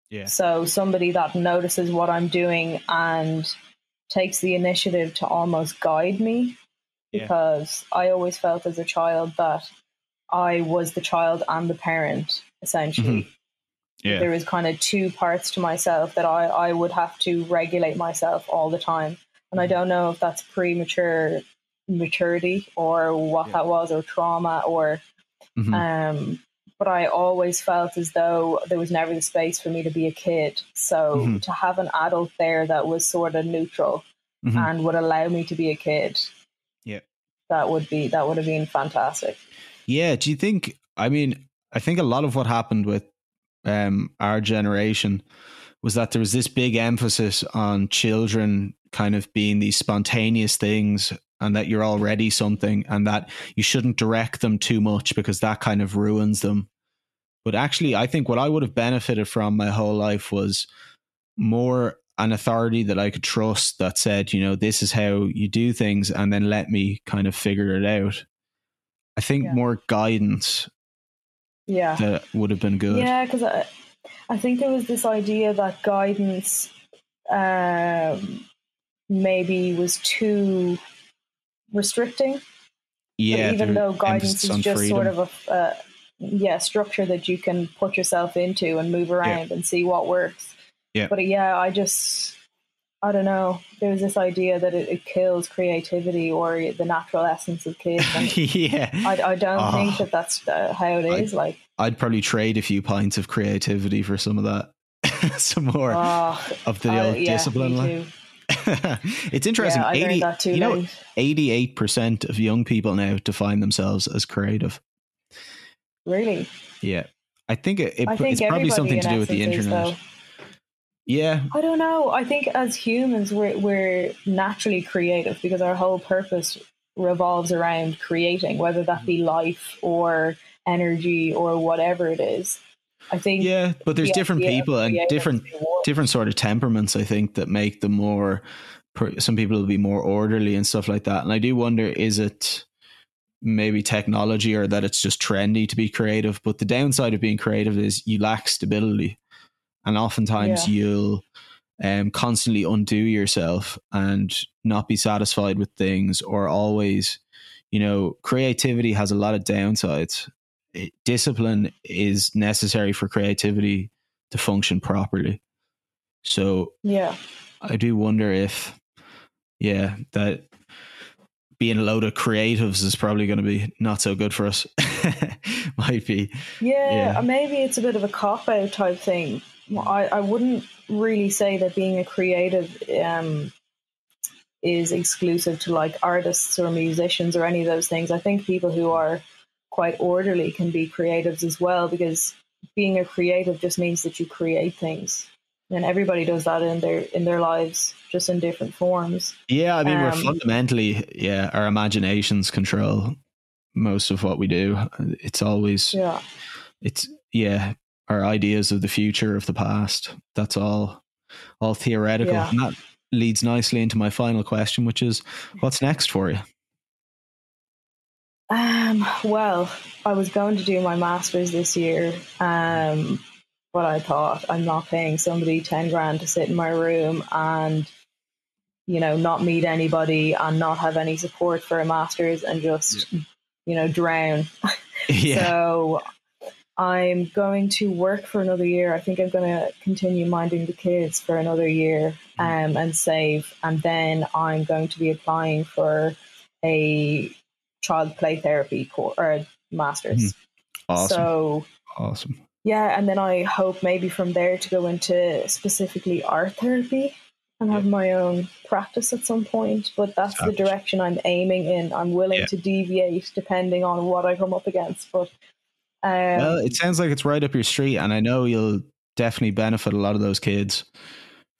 Speaker 2: Yeah.
Speaker 1: So somebody that notices what I'm doing and takes the initiative to almost guide me
Speaker 2: Yeah.
Speaker 1: because I always felt as a child that I was the child and the parent essentially.
Speaker 2: Yeah.
Speaker 1: There was kind of two parts to myself that I, I would have to regulate myself all the time. And I don't know if that's premature maturity or what
Speaker 2: Yeah.
Speaker 1: that was or trauma or
Speaker 2: Mhm.
Speaker 1: um, but I always felt as though there was never the space for me to be a kid. So
Speaker 2: Mhm.
Speaker 1: to have an adult there that was sort of neutral
Speaker 2: Mhm.
Speaker 1: and would allow me to be a kid,
Speaker 2: Yeah.
Speaker 1: that would be that would have been fantastic.
Speaker 2: Yeah. Do you think? I mean, I think a lot of what happened with um, our generation was that there was this big emphasis on children kind of being these spontaneous things and that you're already something and that you shouldn't direct them too much because that kind of ruins them. But actually, I think what I would have benefited from my whole life was more an authority that I could trust that said, you know, this is how you do things and then let me kind of figure it out. I think
Speaker 1: Yeah.
Speaker 2: more guidance
Speaker 1: Yeah.
Speaker 2: that would have been good.
Speaker 1: Yeah, because I, I think there was this idea that guidance um, maybe was too restricting. But
Speaker 2: Yeah,
Speaker 1: even though guidance is just
Speaker 2: freedom.
Speaker 1: sort of a uh, yeah structure that you can put yourself into and move around and see what works.
Speaker 2: Yeah.
Speaker 1: But yeah, I just I don't know. There's this idea that it, it kills creativity or the natural essence of kids.
Speaker 2: Yeah,
Speaker 1: I, I don't
Speaker 2: Oh.
Speaker 1: think that that's uh, how it is.
Speaker 2: I-
Speaker 1: is. like,
Speaker 2: I'd probably trade a few pints of creativity for some of that, some more
Speaker 1: oh,
Speaker 2: of the old
Speaker 1: yeah,
Speaker 2: discipline.
Speaker 1: Me
Speaker 2: like.
Speaker 1: too.
Speaker 2: it's interesting.
Speaker 1: Yeah, I
Speaker 2: 80,
Speaker 1: that too
Speaker 2: you know, eighty-eight percent of young people now define themselves as creative.
Speaker 1: Really,
Speaker 2: Yeah, I think it, it-
Speaker 1: I think
Speaker 2: it's probably something to do with the
Speaker 1: is,
Speaker 2: internet. Yeah,
Speaker 1: I don't know. I think as humans, we're we're naturally creative because our whole purpose revolves around creating, whether that be mm-hmm. life or energy or whatever it is. I think
Speaker 2: yeah, but there's
Speaker 1: the
Speaker 2: different people and different different sort of temperaments. I think that make them more. Some people will be more orderly and stuff like that. And I do wonder, is it maybe technology or that it's just trendy to be creative? But the downside of being creative is you lack stability, and oftentimes
Speaker 1: Yeah.
Speaker 2: you'll um, constantly undo yourself and not be satisfied with things or always you know creativity has a lot of downsides discipline is necessary for creativity to function properly so
Speaker 1: Yeah.
Speaker 2: i do wonder if yeah that being a load of creatives is probably going to be not so good for us might be
Speaker 1: Yeah,
Speaker 2: Yeah.
Speaker 1: uh, maybe it's a bit of a cop out type thing. I, I wouldn't really say that being a creative um, is exclusive to like artists or musicians or any of those things. I think people who are quite orderly can be creatives as well because being a creative just means that you create things. And everybody does that in their in their lives, just in different forms.
Speaker 2: Yeah, I mean, we're
Speaker 1: Um,
Speaker 2: fundamentally, yeah, our imaginations control most of what we do. It's always,
Speaker 1: Yeah.
Speaker 2: it's, yeah, our ideas of the future, of the past. That's all, all theoretical.
Speaker 1: Yeah.
Speaker 2: And that leads nicely into my final question, which is what's next for you?
Speaker 1: Um, well, I was going to do my masters this year, um, but I thought I'm not paying somebody ten grand to sit in my room and, you know, not meet anybody and not have any support for a masters and just, you know, drown.
Speaker 2: yeah.
Speaker 1: So I'm going to work for another year. I think I'm going to continue minding the kids for another year um, and save. And then I'm going to be applying for a child play therapy course or master's.
Speaker 2: awesome.
Speaker 1: So
Speaker 2: awesome.
Speaker 1: yeah, and then I hope maybe from there to go into specifically art therapy and have my own practice at some point. But that's the direction I'm aiming in. I'm willing
Speaker 2: Yeah.
Speaker 1: to deviate depending on what I come up against. But um,
Speaker 2: Well, it sounds like it's right up your street, and I know you'll definitely benefit a lot of those kids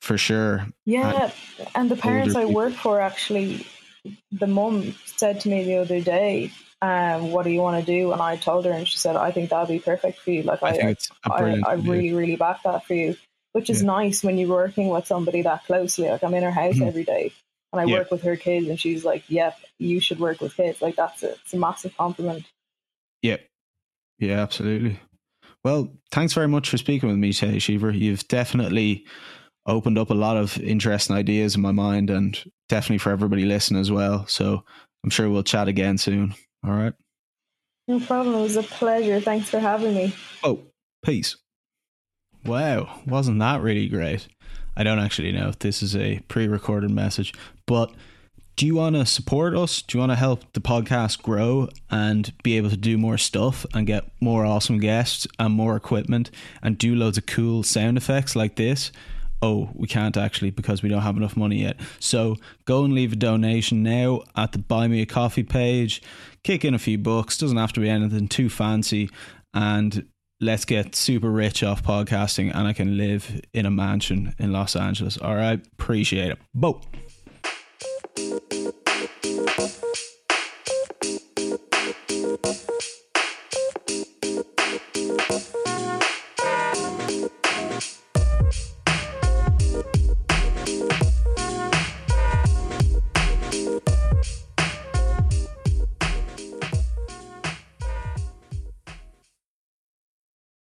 Speaker 2: for sure.
Speaker 1: yeah, and the parents I work for actually, the mum said to me the other day, um, "What do you want to do?" And I told her, and she said, "I think that'd be perfect for you." Like
Speaker 2: I
Speaker 1: I,
Speaker 2: think it's a
Speaker 1: I. I really, really back that for you, which is
Speaker 2: Yeah.
Speaker 1: nice when you're working with somebody that closely. Like I'm in her house
Speaker 2: Mhm.
Speaker 1: every day, and I
Speaker 2: Yeah.
Speaker 1: work with her kids, and she's like, "Yep, you should work with kids." Like that's a, it's a massive compliment.
Speaker 2: Yeah. Yeah, absolutely. Well, thanks very much for speaking with me today, Shiver. You've definitely opened up a lot of interesting ideas in my mind and definitely for everybody listening as well. So I'm sure we'll chat again soon. All right.
Speaker 1: No problem. It was a pleasure. Thanks for having me.
Speaker 2: Oh, peace. Wow, wasn't that really great? I don't actually know if this is a pre recorded message, but do you want to support us? Do you want to help the podcast grow and be able to do more stuff and get more awesome guests and more equipment and do loads of cool sound effects like this? oh, we can't actually because we don't have enough money yet. So go and leave a donation now at the Buy Me a Coffee page. Kick in a few bucks, doesn't have to be anything too fancy, and let's get super rich off podcasting. And I can live in a mansion in Los Angeles. All right, appreciate it. Bo.